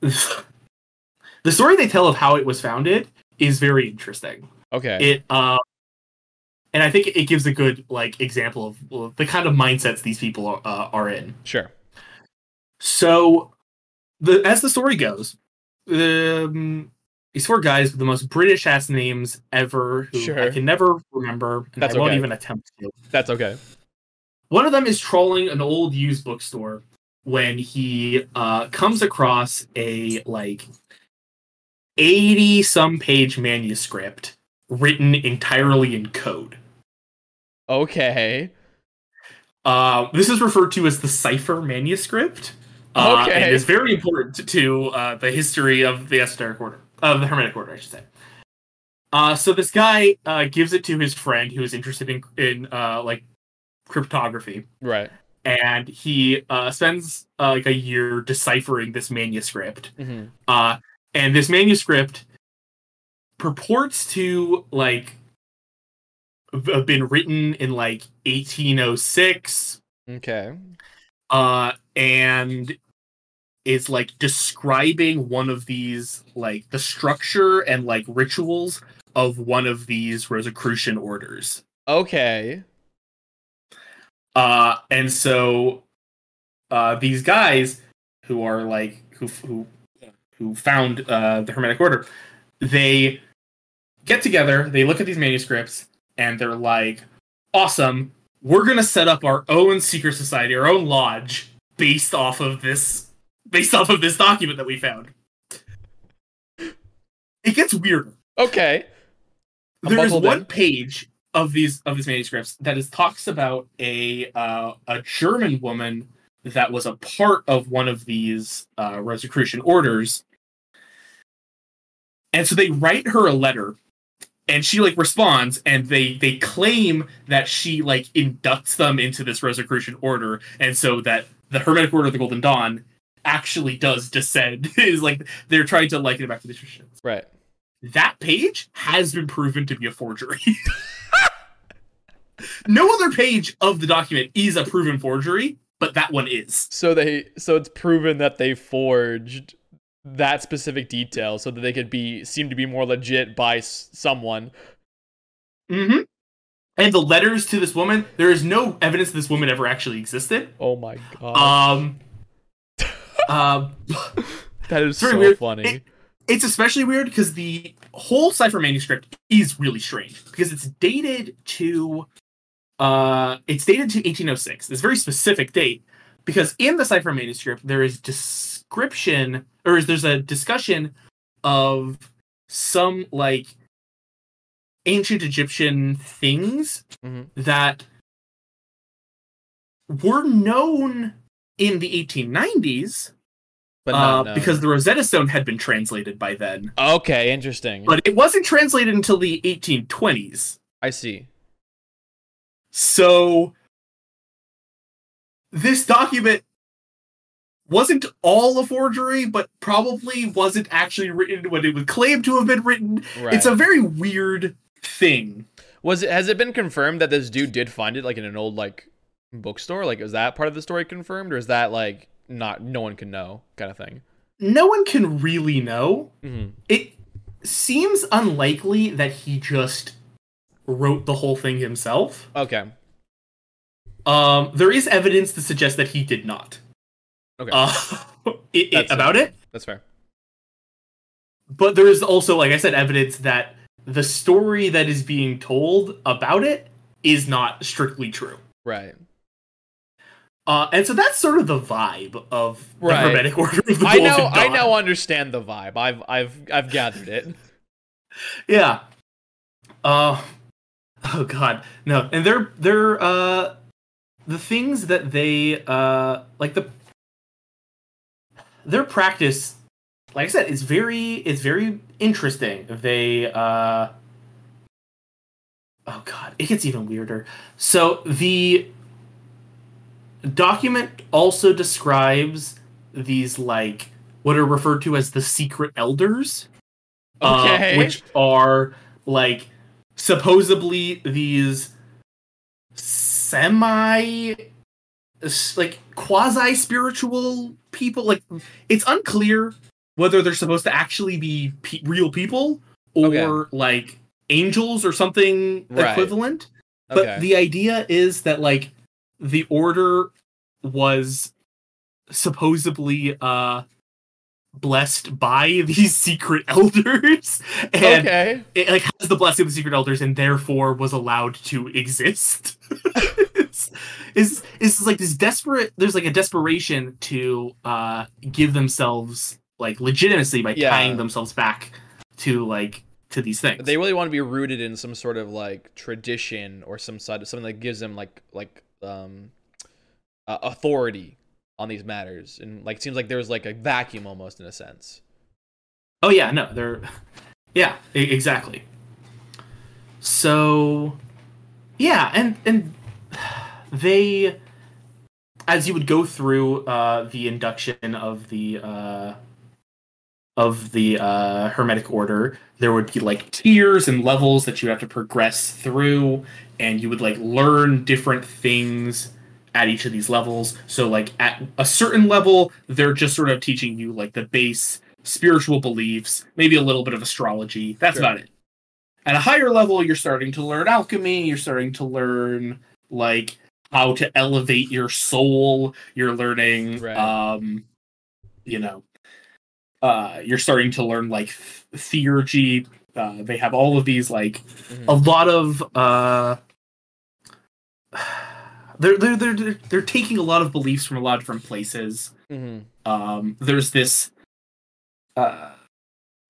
the story they tell of how it was founded is very interesting. okay. It uh, and I think it gives a good like example of well, the kind of mindsets these people are, uh, are in. sure. So, the as the story goes, um, these four guys with the most British ass names ever, who I can never remember, and That's I won't okay. even attempt to. That's okay. One of them is trolling an old used bookstore when he uh, comes across a like eighty some page manuscript written entirely in code. Okay. Uh, this is referred to as the cipher manuscript. Uh, Okay. And is very important to uh, the history of the esoteric order, of the Hermetic order, I should say. Uh, so this guy uh, gives it to his friend who is interested in in uh, like cryptography, Right. and he uh, spends uh, like a year deciphering this manuscript. hmm Uh, and this manuscript purports to like have been written in like 1806 Okay. uh and is like describing one of these like the structure and like rituals of one of these rosicrucian orders Okay. uh and so uh these guys who are like who who who found uh the hermetic order they get together they look at these manuscripts and they're like awesome we're gonna set up our own secret society our own lodge based off of this based off of this document that we found it gets weirder Okay. I'm there is one in. page of these of these manuscripts that is talks about a uh, a German woman that was a part of one of these uh, Rosicrucian orders, and so they write her a letter, and she like responds, and they they claim that she like inducts them into this Rosicrucian order, and so that the Hermetic Order of the Golden Dawn actually does descend is like they're trying to liken it back to the traditions Right. that page has been proven to be a forgery. no other page of the document is a proven forgery, but that one is. So they so it's proven that they forged that specific detail so that they could be seem to be more legit by s- someone. Mm-hmm. And the letters to this woman, there is no evidence this woman ever actually existed. Oh my god. Um, uh, that is so weird. funny. It- it's especially weird because the whole cipher manuscript is really strange because it's dated to uh it's dated to 1806 this very specific date because in the cipher manuscript there is description or is there's a discussion of some like ancient egyptian things Mhm. that were known in the 1890s but uh, not known. because the Rosetta Stone had been translated by then, Okay, interesting. but it wasn't translated until the 1820s. I see. So this document wasn't all a forgery, but probably wasn't actually written when it was claimed to have been written. Right. It's a very weird thing. Was it has it been confirmed that this dude did find it like in an old like bookstore? Like is that part of the story confirmed or is that like not no one can know kind of thing? No one can really know. hmm It seems unlikely that he just wrote the whole thing himself. Okay. Um, there is evidence to suggest that he did not. Okay. Uh, it, it. about it, That's fair. but there is also, like I said, evidence that the story that is being told about it is not strictly true. Right. Uh, and so that's sort of the vibe of the Hermetic Order of the I know Golden I now understand the vibe. I've I've I've gathered it. Yeah. Uh oh god. No. And they're they're uh the things that they uh like the their practice like I said is very it's very interesting. They uh Oh god, it gets even weirder. So the document also describes these like what are referred to as the secret elders Okay. uh, which are like supposedly these semi like quasi spiritual people like it's unclear whether they're supposed to actually be pe- real people or Okay. like angels or something Right. equivalent but Okay. the idea is that like the order was supposedly uh blessed by these secret elders and okay. it like has the blessing of the secret elders and therefore was allowed to exist is is like this desperate there's like a desperation to uh give themselves like legitimacy by Yeah. tying themselves back to like to these things They really want to be rooted in some sort of like tradition or some sort of something that gives them like like um uh, authority on these matters. And like it seems like there's like a vacuum almost in a sense. Oh yeah, no, they're yeah, exactly. So yeah, and and they as you would go through uh the induction of the uh of the uh hermetic order, there would be like tiers and levels that you have to progress through and you would like learn different things at each of these levels. So like at a certain level, they're just sort of teaching you like the base spiritual beliefs, maybe a little bit of astrology. That's Sure. about it. At a higher level, you're starting to learn alchemy, you're starting to learn like how to elevate your soul, you're learning Right. um you know uh you're starting to learn like theurgy. Uh, they have all of these like Mhm. a lot of uh they're, they're they're they're taking a lot of beliefs from a lot of different places Mhm. um there's this uh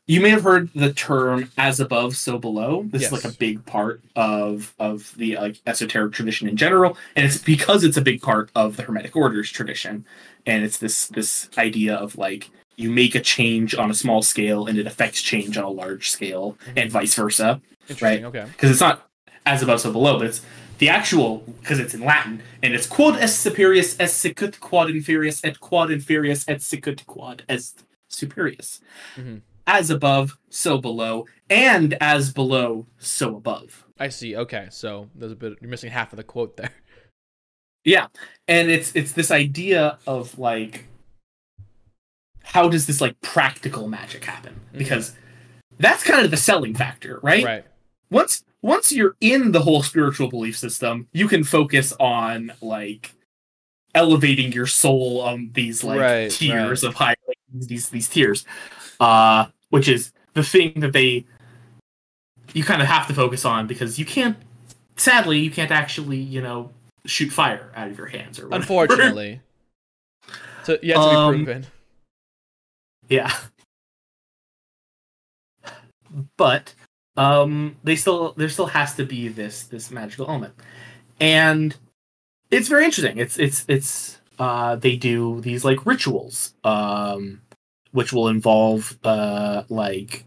you may have heard the term as above so below this is like a big part of of the like esoteric tradition in general and it's because it's a big part of the hermetic orders tradition and it's this this idea of like you make a change on a small scale and it affects change on a large scale and vice versa Interesting. Okay. because it's not as above so below, but it's the actual because it's in Latin and it's quod est superius est sicut quod inferius et quod inferius et sicut quod est superius. Mhm. As above, so below, and as below, so above. I see. Okay. So there's a bit you're missing half of the quote there. Yeah, and it's it's this idea of like how does this like practical magic happen? Mhm. Because that's kind of the selling factor, right? Right. once once you're in the whole spiritual belief system, you can focus on like elevating your soul on these like Right, tiers of high like, these these tiers. Uh which is the thing that they you kind of have to focus on because you can't sadly you can't actually, you know, shoot fire out of your hands or whatever. Unfortunately. So yet to be Um, proven. Yeah. But um they still there still has to be this this magical element. And it's very interesting. It's it's it's uh they do these like rituals um which will involve uh like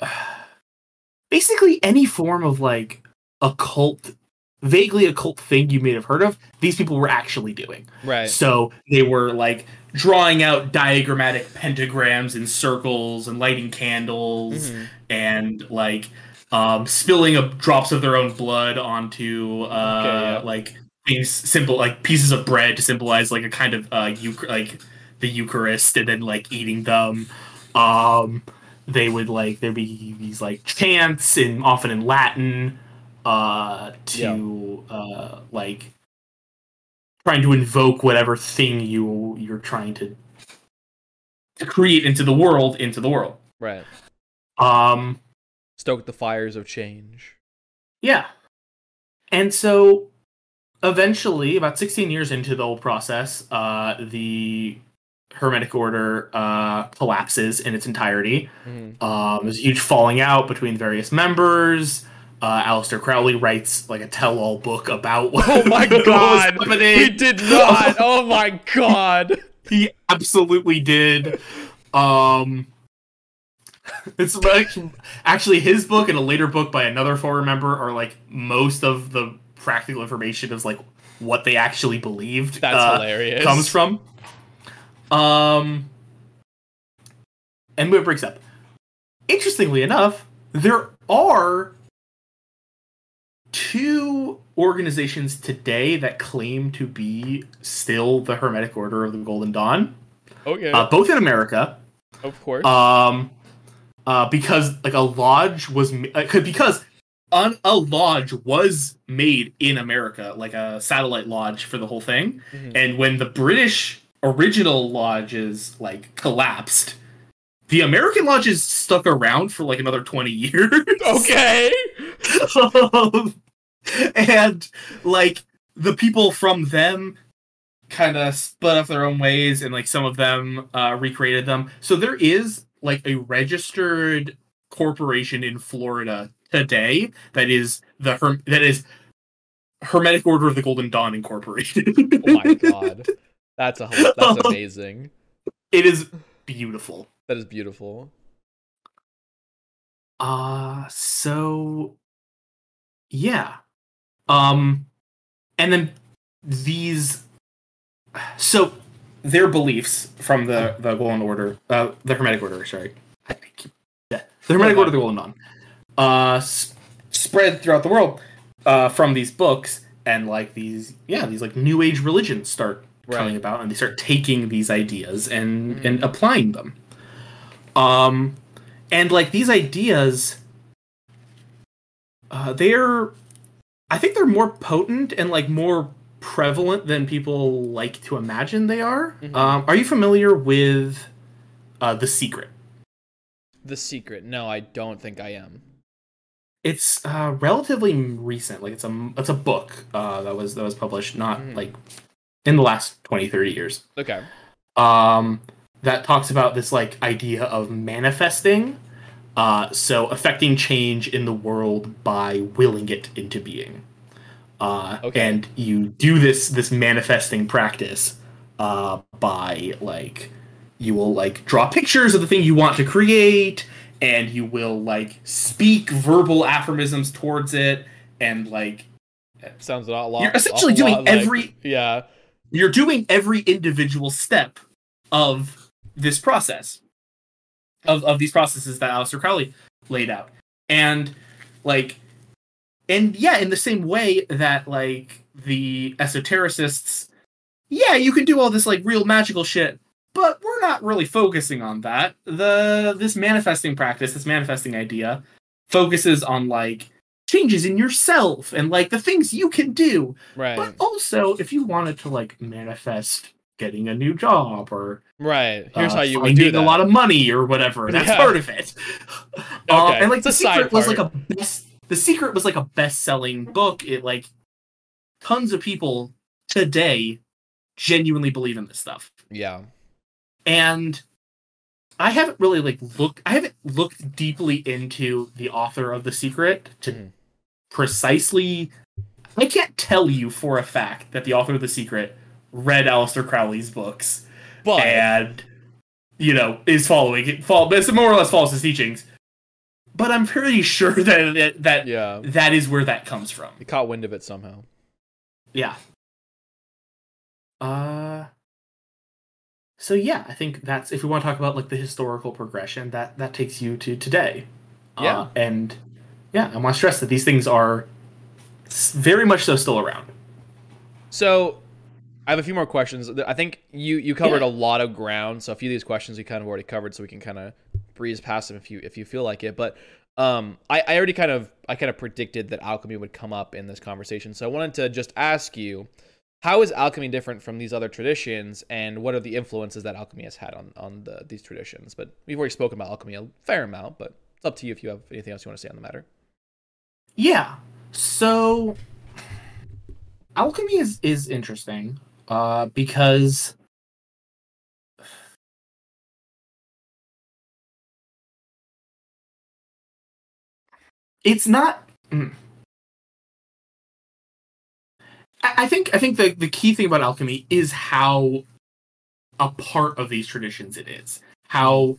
basically any form of like occult vaguely occult thing you may have heard of these people were actually doing Right. so they were like drawing out diagrammatic pentagrams and circles and lighting candles Mhm. and like um, spilling of drops of their own blood onto uh, Okay, yeah. like things simple like pieces of bread to symbolize like a kind of uh, euch- like the Eucharist and then like eating them. Um, they would like there'd be these like chants and often in Latin uh, to uh, like trying to invoke whatever thing you you're trying to to create into the world into the world. Right. Um, Stoke the fires of change. Yeah. And so eventually, about 16 years into the whole process, uh, the Hermetic Order uh, collapses in its entirety. Mhm. Um, there's a huge falling out between various members. Uh, Aleister Crowley writes like a tell-all book about what, Oh my god! He did not! Oh my god! He absolutely did. Um, it's like actually his book and a later book by another former member are like most of the practical information is like what they actually believed. That's uh, hilarious. Comes from. Um, and what it breaks up. Interestingly enough, there are two organizations today that claim to be still the Hermetic Order of the Golden Dawn, Okay. uh, both in America. of course. Um, uh, because like a lodge was uh, 'cause- because un- a lodge was made in America, like a satellite lodge for the whole thing. Mhm. And when the British original lodges like collapsed, the American lodges stuck around for like another twenty years. okay. Um, and like the people from them kind of split up their own ways and like some of them uh recreated them so there is like a registered corporation in florida today that is the Herm- that is hermetic order of the golden dawn incorporated Oh my god. That's a that's amazing. it is beautiful That is beautiful. Uh so yeah. Um and then these so their beliefs from the the Golden Order, uh the Hermetic Order, sorry. I keep- yeah, the Hermetic Order the Golden Dawn. Uh s- spread throughout the world uh from these books and like these yeah, these like new age religions start coming about and they start taking these ideas and Mhm. and applying them. Um and like these ideas uh, they're i think they're more potent and like more prevalent than people like to imagine they are Mhm. um, are you familiar with uh, the secret The secret. No, I don't think I am. it's uh, relatively recent like it's a it's a book uh, that was that was published not Mhm. like in the last 20 30 years Okay. um, that talks about this like idea of manifesting uh, so affecting change in the world by willing it into being uh, Okay. and you do this this manifesting practice uh, by like you will like draw pictures of the thing you want to create and you will like speak verbal aphorisms towards it and like Sounds a lot. You're essentially doing lot like- every- Yeah. you're doing every individual step of this process of, of these processes that Aleister Crowley laid out. And like and yeah, in the same way that like the esotericists, yeah, you can do all this like real magical shit, but we're not really focusing on that. The this manifesting practice, this manifesting idea focuses on like changes in yourself and like the things you can do. Right. But also, if you wanted to like manifest getting a new job or Right. Here's uh, how you would do that. a lot of money or whatever, that's Yeah. part of it. Uh, Okay, and like it's the secret was like a best. The secret was like a best-selling book. It like tons of people today genuinely believe in this stuff yeah. and I haven't really like looked. I haven't looked deeply into the author of the secret to Mhm. precisely. I can't tell you for a fact that the author of the secret read Aleister Crowley's books But and you know is following it. Follow, but more or less follows his teachings. But I'm pretty sure that that that, yeah, that is where that comes from. he caught wind of it somehow. Yeah. Uh so yeah, I think that's if we want to talk about like the historical progression, that that takes you to today. Yeah. Uh, and yeah, I want to stress that these things are very much so still around. So, I have a few more questions. I think you you covered Yeah. a lot of ground. So a few of these questions we kind of already covered, so we can kind of breeze past them if you if you feel like it. But um, I, I already kind of I kind of predicted that alchemy would come up in this conversation. So I wanted to just ask you, how is alchemy different from these other traditions, and what are the influences that alchemy has had on on the, these traditions? But we've already spoken about alchemy a fair amount, but it's up to you if you have anything else you want to say on the matter. Yeah. So alchemy is is interesting uh because it's not mm. I think I think the, the key thing about alchemy is how a part of these traditions it is. How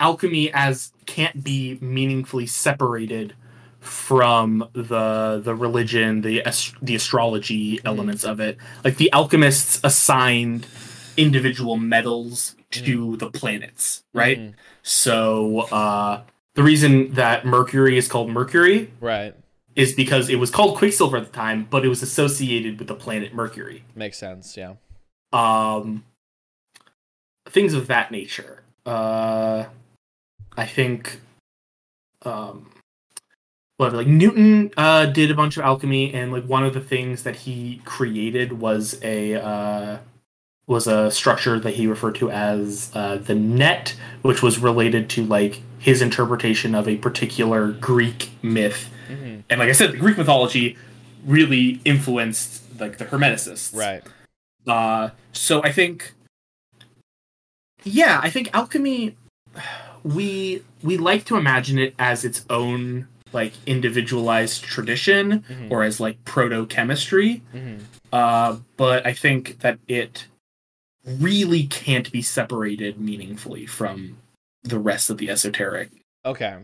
alchemy as can't be meaningfully separated from the the religion, the ast- the astrology elements of it. Like the alchemists assigned individual metals to the planets, right? Mhm. So uh, the reason that Mercury is called Mercury Right. is because it was called Quicksilver at the time, but it was associated with the planet Mercury. Makes sense. Yeah. Um, things of that nature. Uh, I think, um, what like Newton uh, did a bunch of alchemy, and like one of the things that he created was a uh, was a structure that he referred to as uh, the net, which was related to like his interpretation of a particular Greek myth. hmm And like I said, the Greek mythology really influenced like the Hermeticists. Right. Uh, so I think, yeah, I think alchemy, we we like to imagine it as its own like individualized tradition Mhm. or as like proto chemistry. hmm Uh, but I think that it really can't be separated meaningfully from the rest of the esoteric Okay.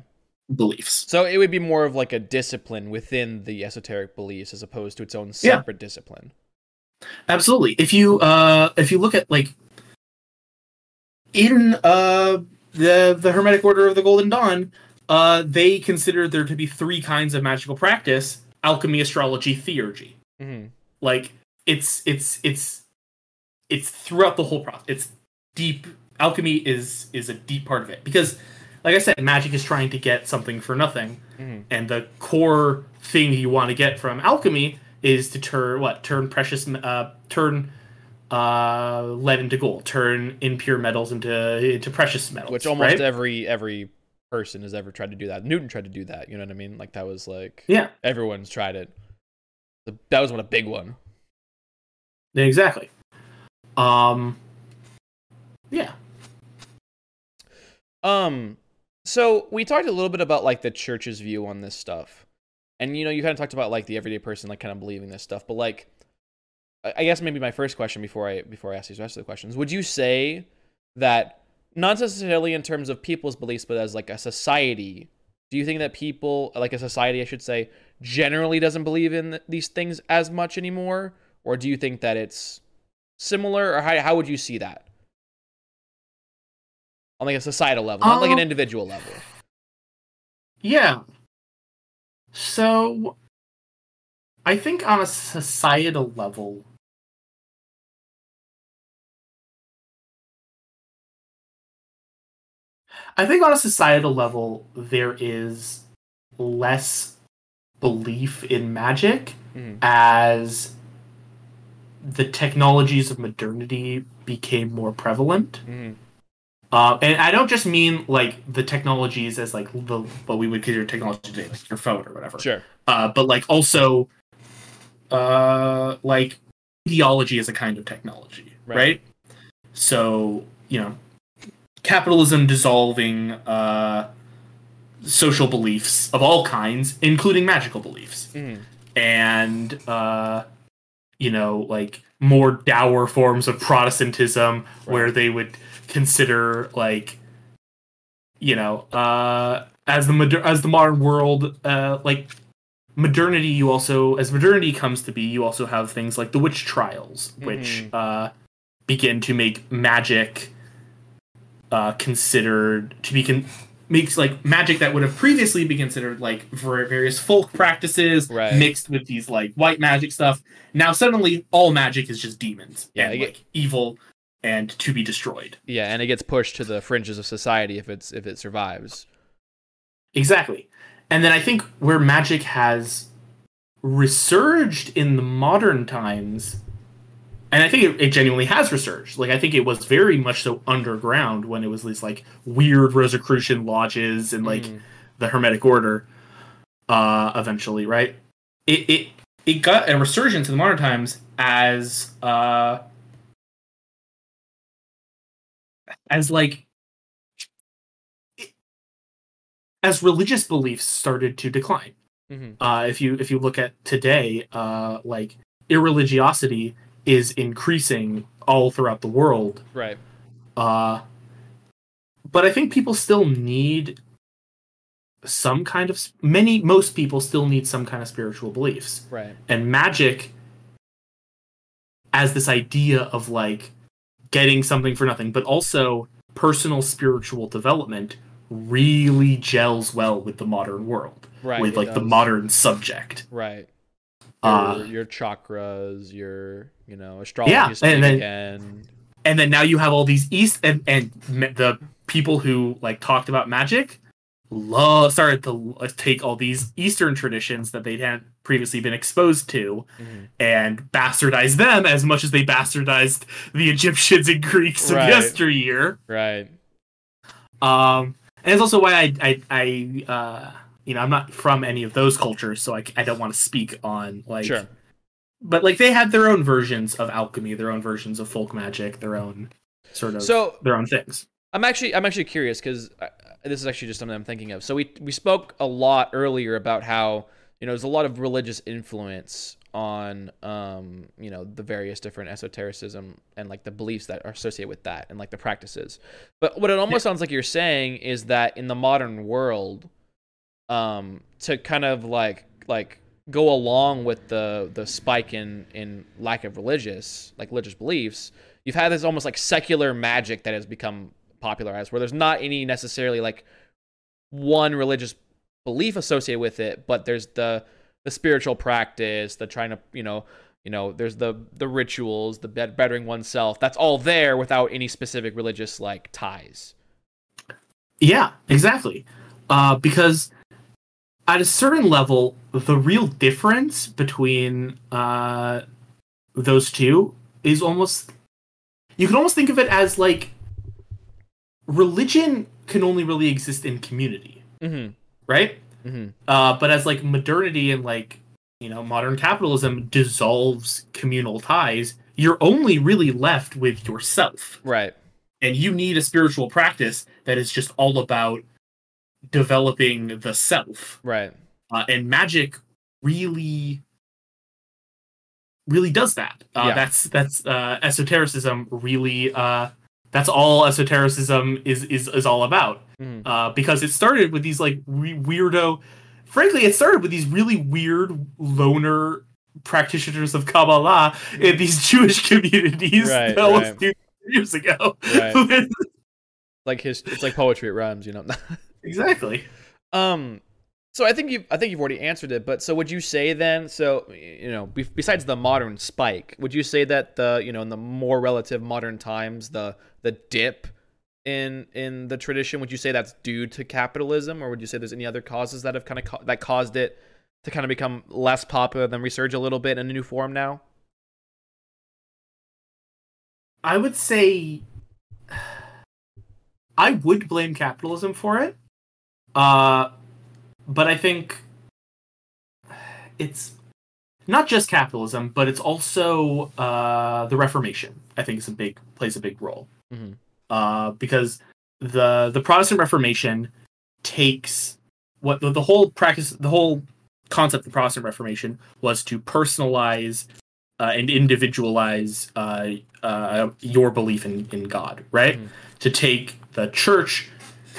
beliefs. So it would be more of like a discipline within the esoteric beliefs as opposed to its own Yeah. separate discipline. Absolutely. If you uh if you look at like in uh the the Hermetic Order of the Golden Dawn, uh they consider there to be three kinds of magical practice: alchemy, astrology, theurgy. hmm Like it's it's it's it's throughout the whole process. It's deep alchemy is is a deep part of it because like I said, magic is trying to get something for nothing hmm and the core thing you want to get from alchemy is to turn what turn precious uh turn uh lead into gold turn impure metals into into precious metals Which almost right? every every person has ever tried to do that. Newton tried to do that. You know what I mean? Like that was like yeah everyone's tried it. That was one a big one. exactly um yeah Um, so we talked a little bit about like the church's view on this stuff, and you know, you kind of talked about like the everyday person like kind of believing this stuff. But like, I guess maybe my first question before I before I ask these rest of the questions, would you say that not necessarily in terms of people's beliefs, but as like a society, do you think that people like a society, I should say, generally doesn't believe in th- these things as much anymore, or do you think that it's similar, or how how would you see that? On like a societal level, not like an Um, individual level. yeah so i think on a societal level I think on a societal level, there is less belief in magic Mhm. as the technologies of modernity became more prevalent. Mhm. Uh, and I don't just mean like the technologies as like the what we would consider technology today, like your phone or whatever. Sure. Uh, but like also, uh, like ideology is a kind of technology, Right. right? So you know, capitalism dissolving uh, social beliefs of all kinds, including magical beliefs Mhm. and uh you know like more dour forms of protestantism where they would consider like you know uh as the moder- as the modern world uh like modernity you also as modernity comes to be you also have things like the witch trials which Mhm. uh begin to make magic uh considered to be con- makes like magic that would have previously been considered like for various folk practices Right. mixed with these like white magic stuff now suddenly all magic is just demons Yeah, and get- like evil and to be destroyed Yeah, and it gets pushed to the fringes of society if it's if it survives. Exactly. And then I think where magic has resurged in the modern times, and I think it, it genuinely has resurged. Like I think it was very much so underground when it was these like weird Rosicrucian lodges and like Mhm. the Hermetic Order. Uh, eventually, right? It it it got a resurgence in the modern times as uh as like as religious beliefs started to decline. Mhm. Uh, if you if you look at today, uh, like irreligiosity is increasing all throughout the world. Right. Uh, but I think people still need some kind of many most people still need some kind of spiritual beliefs Right. and magic as this idea of like getting something for nothing but also personal spiritual development really gels well with the modern world Right. with it like the modern subject Right. Your, uh your chakras, your you know astrology Yeah, and then- again. and then now you have all these east and and the people who like talked about magic love started to uh, take all these eastern traditions that they hadn't previously been exposed to Mhm. and bastardize them as much as they bastardized the egyptians and greeks Right. of yesteryear Right. um and it's also why i i, I uh you know i'm not from any of those cultures so i, I don't want to speak on like sure. but like they had their own versions of alchemy their own versions of folk magic their own sort of So their own things I'm actually I'm actually curious because this is actually just something I'm thinking of. So we we spoke a lot earlier about how you know there's a lot of religious influence on um you know the various different esotericism and like the beliefs that are associated with that and like the practices. But what it almost sounds like you're saying is that in the modern world, um, to kind of like like go along with the the spike in in lack of religious like religious beliefs, you've had this almost like secular magic that has become popularized, where there's not any necessarily like one religious belief associated with it, but there's the the spiritual practice, the trying to you know you know there's the the rituals, the bet- bettering oneself. That's all there without any specific religious like ties. Yeah, exactly. Uh, because at a certain level, the real difference between uh, those two is almost. You can almost think of it as like religion can only really exist in community, Mm-hmm. right? Mm-hmm. Uh, but as like modernity and like you know modern capitalism dissolves communal ties, you're only really left with yourself Right. and you need a spiritual practice that is just all about developing the self Right. uh, and magic really really does that uh, Yeah. that's that's uh, esotericism really uh, that's all esotericism is is is all about Mhm. uh, because it started with these like we- weirdo frankly it started with these really weird loner practitioners of kabbalah in these jewish communities Right, right. 200 years ago Right. Like his, it's like poetry. It rhymes. You know. exactly Um, so I think you I think you've already answered it, but so would you say then? So you know, be, besides the modern spike, would you say that the you know in the more relative modern times, the the dip in in the tradition? Would you say that's due to capitalism, or would you say there's any other causes that have kind of ca- that caused it to kind of become less popular, then resurge a little bit in a new form now? I would say I would blame capitalism for it. Uh but I think it's not just capitalism, but it's also uh the Reformation. I think is a big plays a big role. Mhm. Uh because the the Protestant Reformation takes what the, the whole practice the whole concept of the Protestant Reformation was to personalize uh, and individualize uh, uh, your belief in, in God, right? Mhm. To take the church,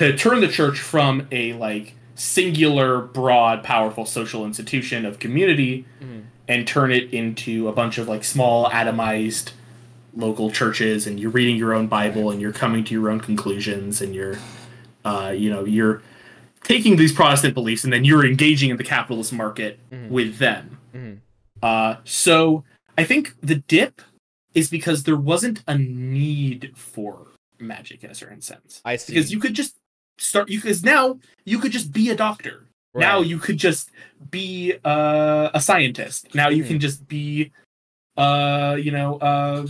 to turn the church from a like singular, broad, powerful social institution of community Mhm. and turn it into a bunch of like small, atomized local churches, and you're reading your own Bible and you're coming to your own conclusions, and you're, uh, you know, you're taking these Protestant beliefs and then you're engaging in the capitalist market Mhm. with them. Mhm. Uh, so I think the dip is because there wasn't a need for magic in a certain sense. I see. Because you could just start you because now you could just be a doctor. Now you could just be uh, a scientist. Now you Mhm. can just be uh, you know, uh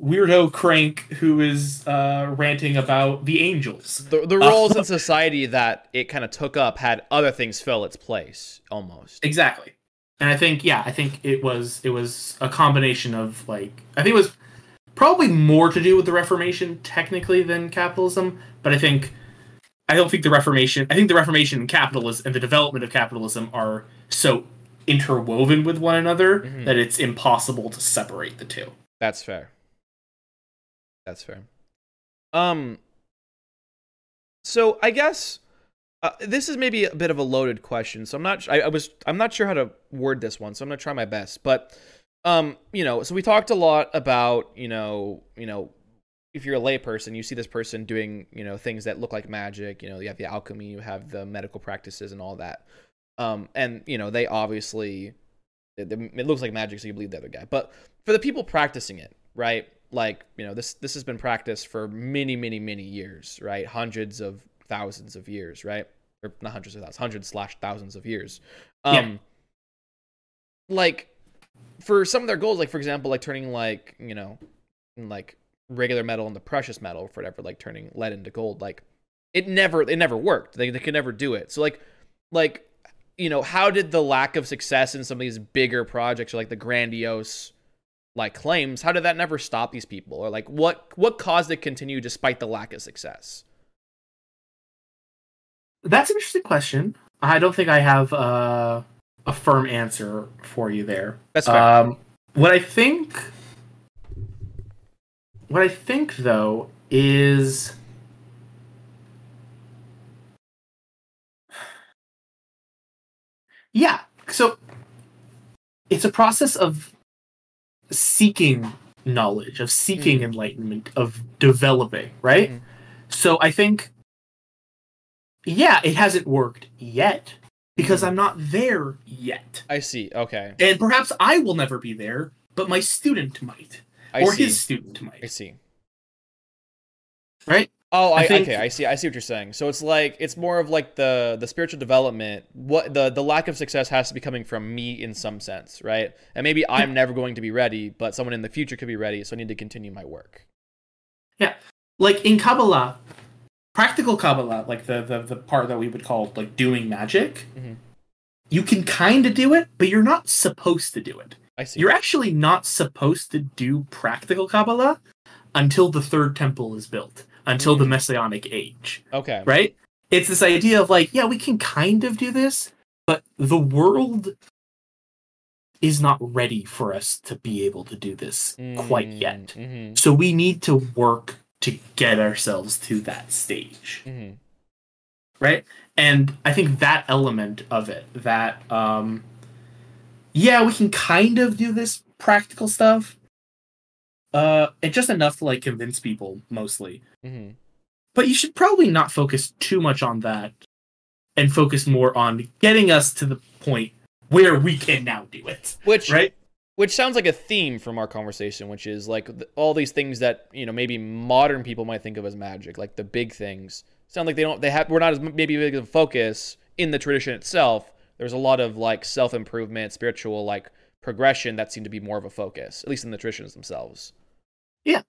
weirdo crank who is uh ranting about the angels. the, the Uh, roles in society that it kind of took up had other things fill its place almost. Exactly. And I think yeah, I think it was it was a combination of like I think it was probably more to do with the Reformation technically than capitalism, but I think I don't think the Reformation I think the Reformation and capitalism and the development of capitalism are so interwoven with one another Mhm. that it's impossible to separate the two. That's fair. That's fair. Um. So I guess uh, this is maybe a bit of a loaded question. So I'm not. I, I was. I'm not sure how to word this one. So I'm gonna try my best. But, um, you know, so we talked a lot about, you know, you know, if you're a layperson, you see this person doing, you know, things that look like magic. You know, you have the alchemy, you have the medical practices, and all that. Um, and you know, they obviously, it, it looks like magic, so you believe the other guy. But for the people practicing it, right? Like, you know, this this has been practiced for many, many, many years, right? Hundreds of thousands of years, right? Or not hundreds of thousands, hundreds slash thousands of years. Um, Yeah. like for some of their goals, like for example, like turning like you know, like regular metal into precious metal, for whatever, like turning lead into gold, like it never it never worked. They they could never do it. So like like you know, how did the lack of success in some of these bigger projects or like the grandiose like claims, how did that never stop these people? Or like what what caused it to continue despite the lack of success? That's an interesting question. I don't think I have uh, a firm answer for you there. That's fair. Um, what I think, what I think though is, yeah. So it's a process of seeking knowledge, of seeking Mhm. enlightenment, of developing. Right. Mhm. So I think, yeah, it hasn't worked yet because Mhm. I'm not there yet. I see. Okay. And perhaps I will never be there, but my student might, I or see. his student might. I see. Right? Oh, I I, think- okay. I see. I see what you're saying. So it's like it's more of like the the spiritual development. What the the lack of success has to be coming from me in some sense, right? And maybe I'm never going to be ready, but someone in the future could be ready. So I need to continue my work. Yeah, like in Kabbalah, practical Kabbalah, like the the, the part that we would call like doing magic, Mhm. you can kind of do it, but you're not supposed to do it. I see. You're actually not supposed to do practical Kabbalah until the third temple is built, until the Mm. Messianic age. okay. right? It's this idea of like, yeah, we can kind of do this, but the world is not ready for us to be able to do this quite yet. Mm-hmm. So we need to work to get ourselves to that stage, Mm-hmm. right? And I think that element of it, that um yeah, we can kind of do this practical stuff. Uh it's just enough to like convince people mostly. Mm-hmm. but you should probably not focus too much on that and focus more on getting us to the point where we can now do it Which right which sounds like a theme from our conversation, which is like th- all these things that you know maybe modern people might think of as magic, like the big things. Sound like they don't they have we're not as maybe big of a focus in the tradition itself. There's a lot of like self improvement, spiritual like progression that seemed to be more of a focus, at least in the traditions themselves. Yeah,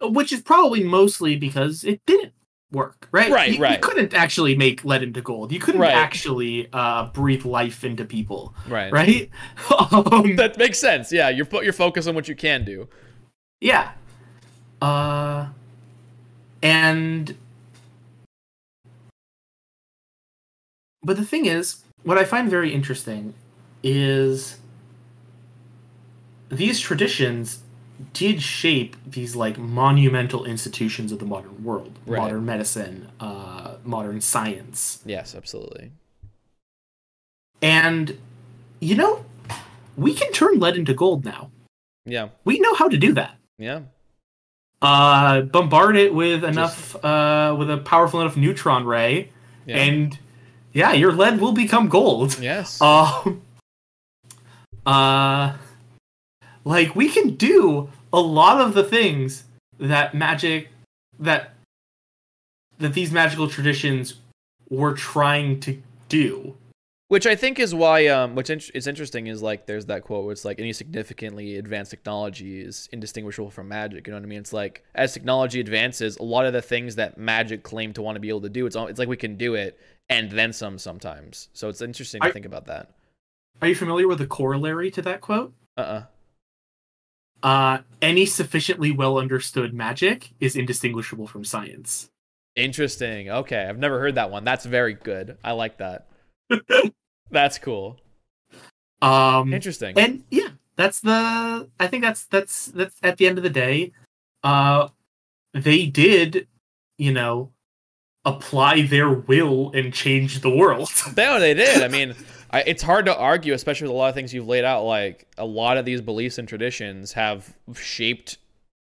which is probably mostly because it didn't work, right? Right, you, right. You couldn't actually make lead into gold. You couldn't Right. actually uh, breathe life into people, Right. right? um, That makes sense. Yeah, you put your focus on what you can do. yeah. Uh, and but the thing is, what I find very interesting is these traditions did shape these like monumental institutions of the modern world Right. modern medicine uh modern science Yes, absolutely. and you know we can turn lead into gold now Yeah. we know how to do that Yeah. uh bombard it with enough uh with a powerful enough neutron ray Yeah. and yeah your lead will become gold yes. Um, uh, like we can do a lot of the things that magic that that these magical traditions were trying to do. Which I think is why, um, which is interesting is like there's that quote where it's like any significantly advanced technology is indistinguishable from magic. You know what I mean? It's like as technology advances, a lot of the things that magic claimed to want to be able to do, it's all, it's like we can do it and then some sometimes. So it's interesting to think about that. Are you familiar with the corollary to that quote? Uh uh Uh, any sufficiently well understood magic is indistinguishable from science. Interesting. Okay, I've never heard that one. That's very good. I like that. That's cool. Um, Interesting. and yeah that's the i think that's that's that's at the end of the day uh they did you know apply their will and change the world oh, they did. I mean, I, it's hard to argue, especially with a lot of things you've laid out. Like a lot of these beliefs and traditions have shaped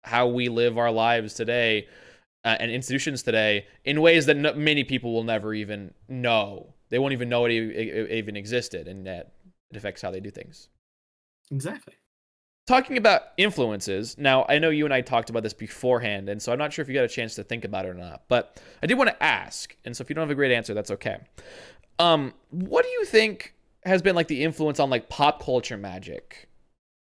how we live our lives today uh, and institutions today in ways that no, many people will never even know. They won't even know it, e- e- even existed, and that it affects how they do things. exactly Talking about influences, now I know you and I talked about this beforehand, and so I'm not sure if you got a chance to think about it or not, but I did want to ask, and so if you don't have a great answer, that's okay. Um, what do you think has been like the influence on like pop culture magic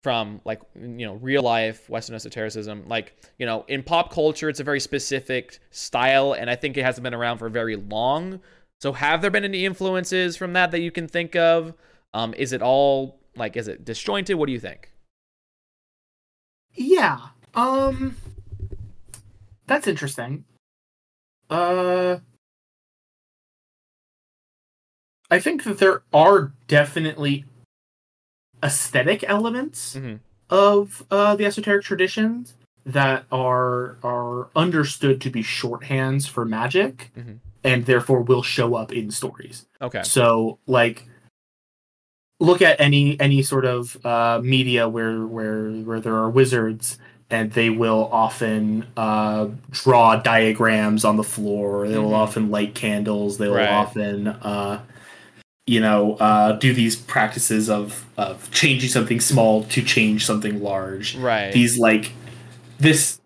from like you know real life Western esotericism? Like you know in pop culture, it's a very specific style, and I think it hasn't been around for very long. So have there been any influences from that that you can think of? Um, is it all like is it disjointed? What do you think? Yeah um that's interesting uh i think that there are definitely aesthetic elements Mm-hmm. of uh, the esoteric traditions that are are understood to be shorthands for magic Mhm. and therefore will show up in stories Okay. so like look at any any sort of uh, media where where where there are wizards and they will often uh, draw diagrams on the floor they will Mhm. often light candles they will Right. often uh, you know uh, do these practices of of changing something small to change something large Right. these like this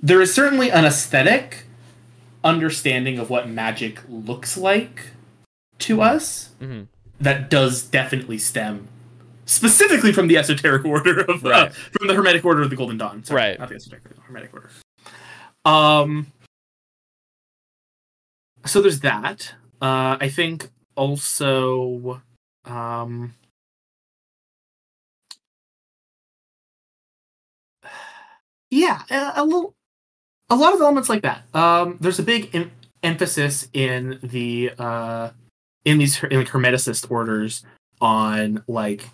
there is certainly an aesthetic understanding of what magic looks like to us hmm that does definitely stem specifically from the esoteric order of uh, from the hermetic order of the golden dawn. Sorry, Right. not the esoteric the hermetic order. Um so there's that. Uh i think also um yeah a, a little a lot of elements like that. Um there's a big em- emphasis in the uh in these in like hermeticist orders on like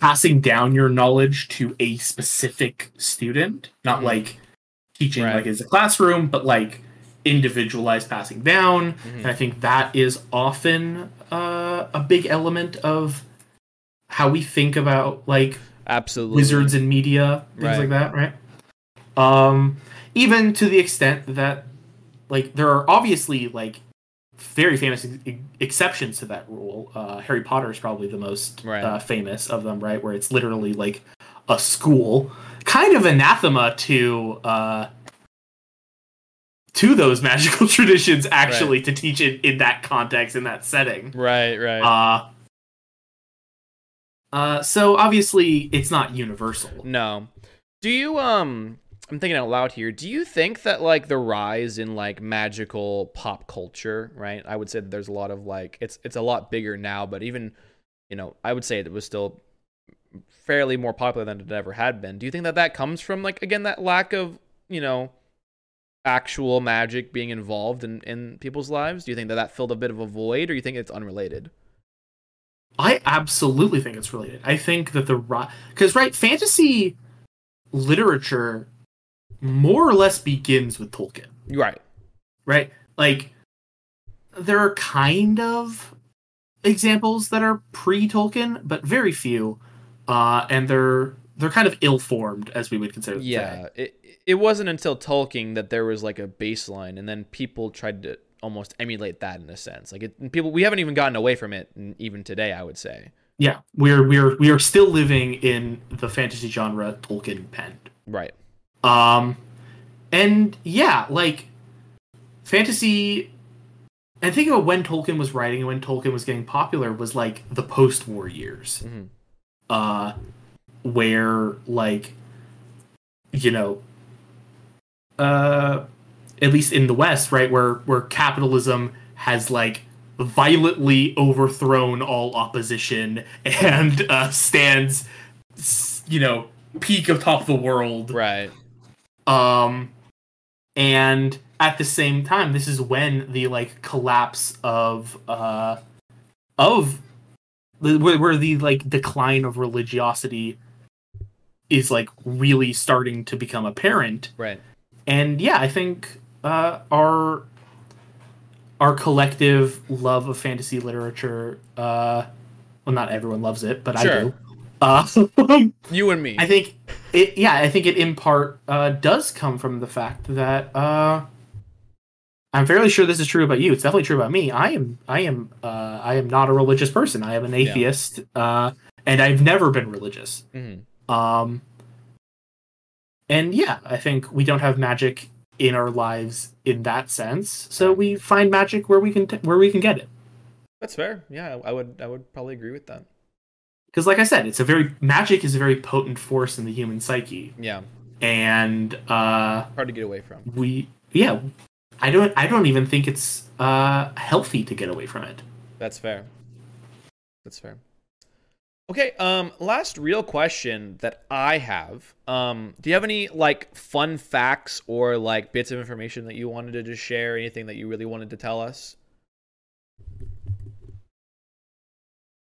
passing down your knowledge to a specific student not Mhm. like teaching Right. like as a classroom but like individualized passing down Mhm. and i think that is often uh, a big element of how we think about like Absolutely. wizards and media, things Right. like that, right? Um, even to the extent that like there are obviously like very famous ex- exceptions to that rule. Uh, Harry Potter is probably the most Right. uh, famous of them, right? Where it's literally like a school, kind of anathema to uh, to those magical traditions. Actually, to teach it in that context, in that setting. Right, right. Uh, uh, so obviously, it's not universal. No. Do you um I'm thinking out loud here. Do you think that like the rise in like magical pop culture, right? I would say that there's a lot of like it's it's a lot bigger now, but even you know, I would say it was still fairly more popular than it ever had been. Do you think that that comes from like again that lack of, you know, actual magic being involved in in people's lives? Do you think that that filled a bit of a void or you think it's unrelated? I absolutely think it's related. I think that the because right fantasy literature more or less begins with Tolkien, Right. right? Like there are kind of examples that are pre-Tolkien, but very few, uh, and they're they're kind of ill-formed as we would consider. them today. Yeah, it it wasn't until Tolkien that there was like a baseline, and then people tried to almost emulate that in a sense. Like it, people, we haven't even gotten away from it, even today. I would say. yeah. We're we're we are still living in the fantasy genre Tolkien penned. Right. Um, and yeah, like fantasy. And think about when Tolkien was writing and when Tolkien was getting popular was like the post-war years, hmm uh, where like, you know, uh, at least in the West, right, where where capitalism has like violently overthrown all opposition and uh, stands, you know, peak of top of the world Right. Um and at the same time this is when the like collapse of uh of the where, where the like decline of religiosity is like really starting to become apparent. Right. and yeah i think uh our our collective love of fantasy literature uh well not everyone loves it but i do uh You and me. I think it. Yeah, I think it in part uh, does come from the fact that uh, I'm fairly sure this is true about you. It's definitely true about me. I am. I am. Uh, I am not a religious person. I am an Yeah. atheist, uh, and I've never been religious. Mhm. Um, and yeah, I think we don't have magic in our lives in that sense. So we find magic where we can t- where we can get it. That's fair. Yeah, I would. I would probably agree with that. Because, like I said, it's a very magic is a very potent force in the human psyche, Yeah. and uh, Hard to get away from. we yeah i don't i don't even think it's uh healthy to get away from it That's fair. That's fair. Okay, um last real question that I have. Um do you have any like fun facts or like bits of information that you wanted to just share, anything that you really wanted to tell us?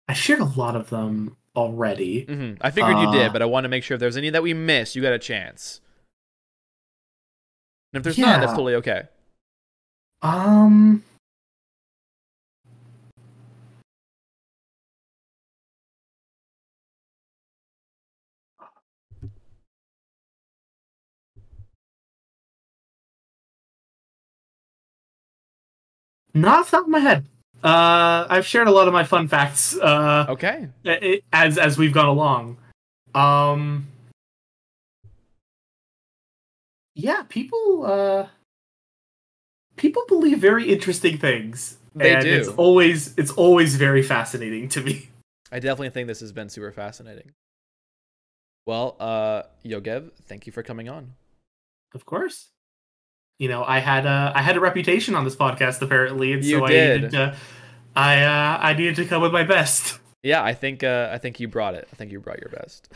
I shared a lot of them already Mhm. I figured you did, Uh, but I want to make sure if there's any that we missed, you got a chance. And if there's not, that's totally okay. um not off the top of my head uh i've shared a lot of my fun facts uh Okay. as as we've gone along um yeah people uh people believe very interesting things They and do. it's always it's always very fascinating to me I definitely think this has been super fascinating. Well, uh Yogev, thank you for coming on. of course you know i had a i had a reputation on this podcast apparently and You so i needed to i uh i needed to come with my best Yeah, I think uh I think you brought it. I think you brought your best.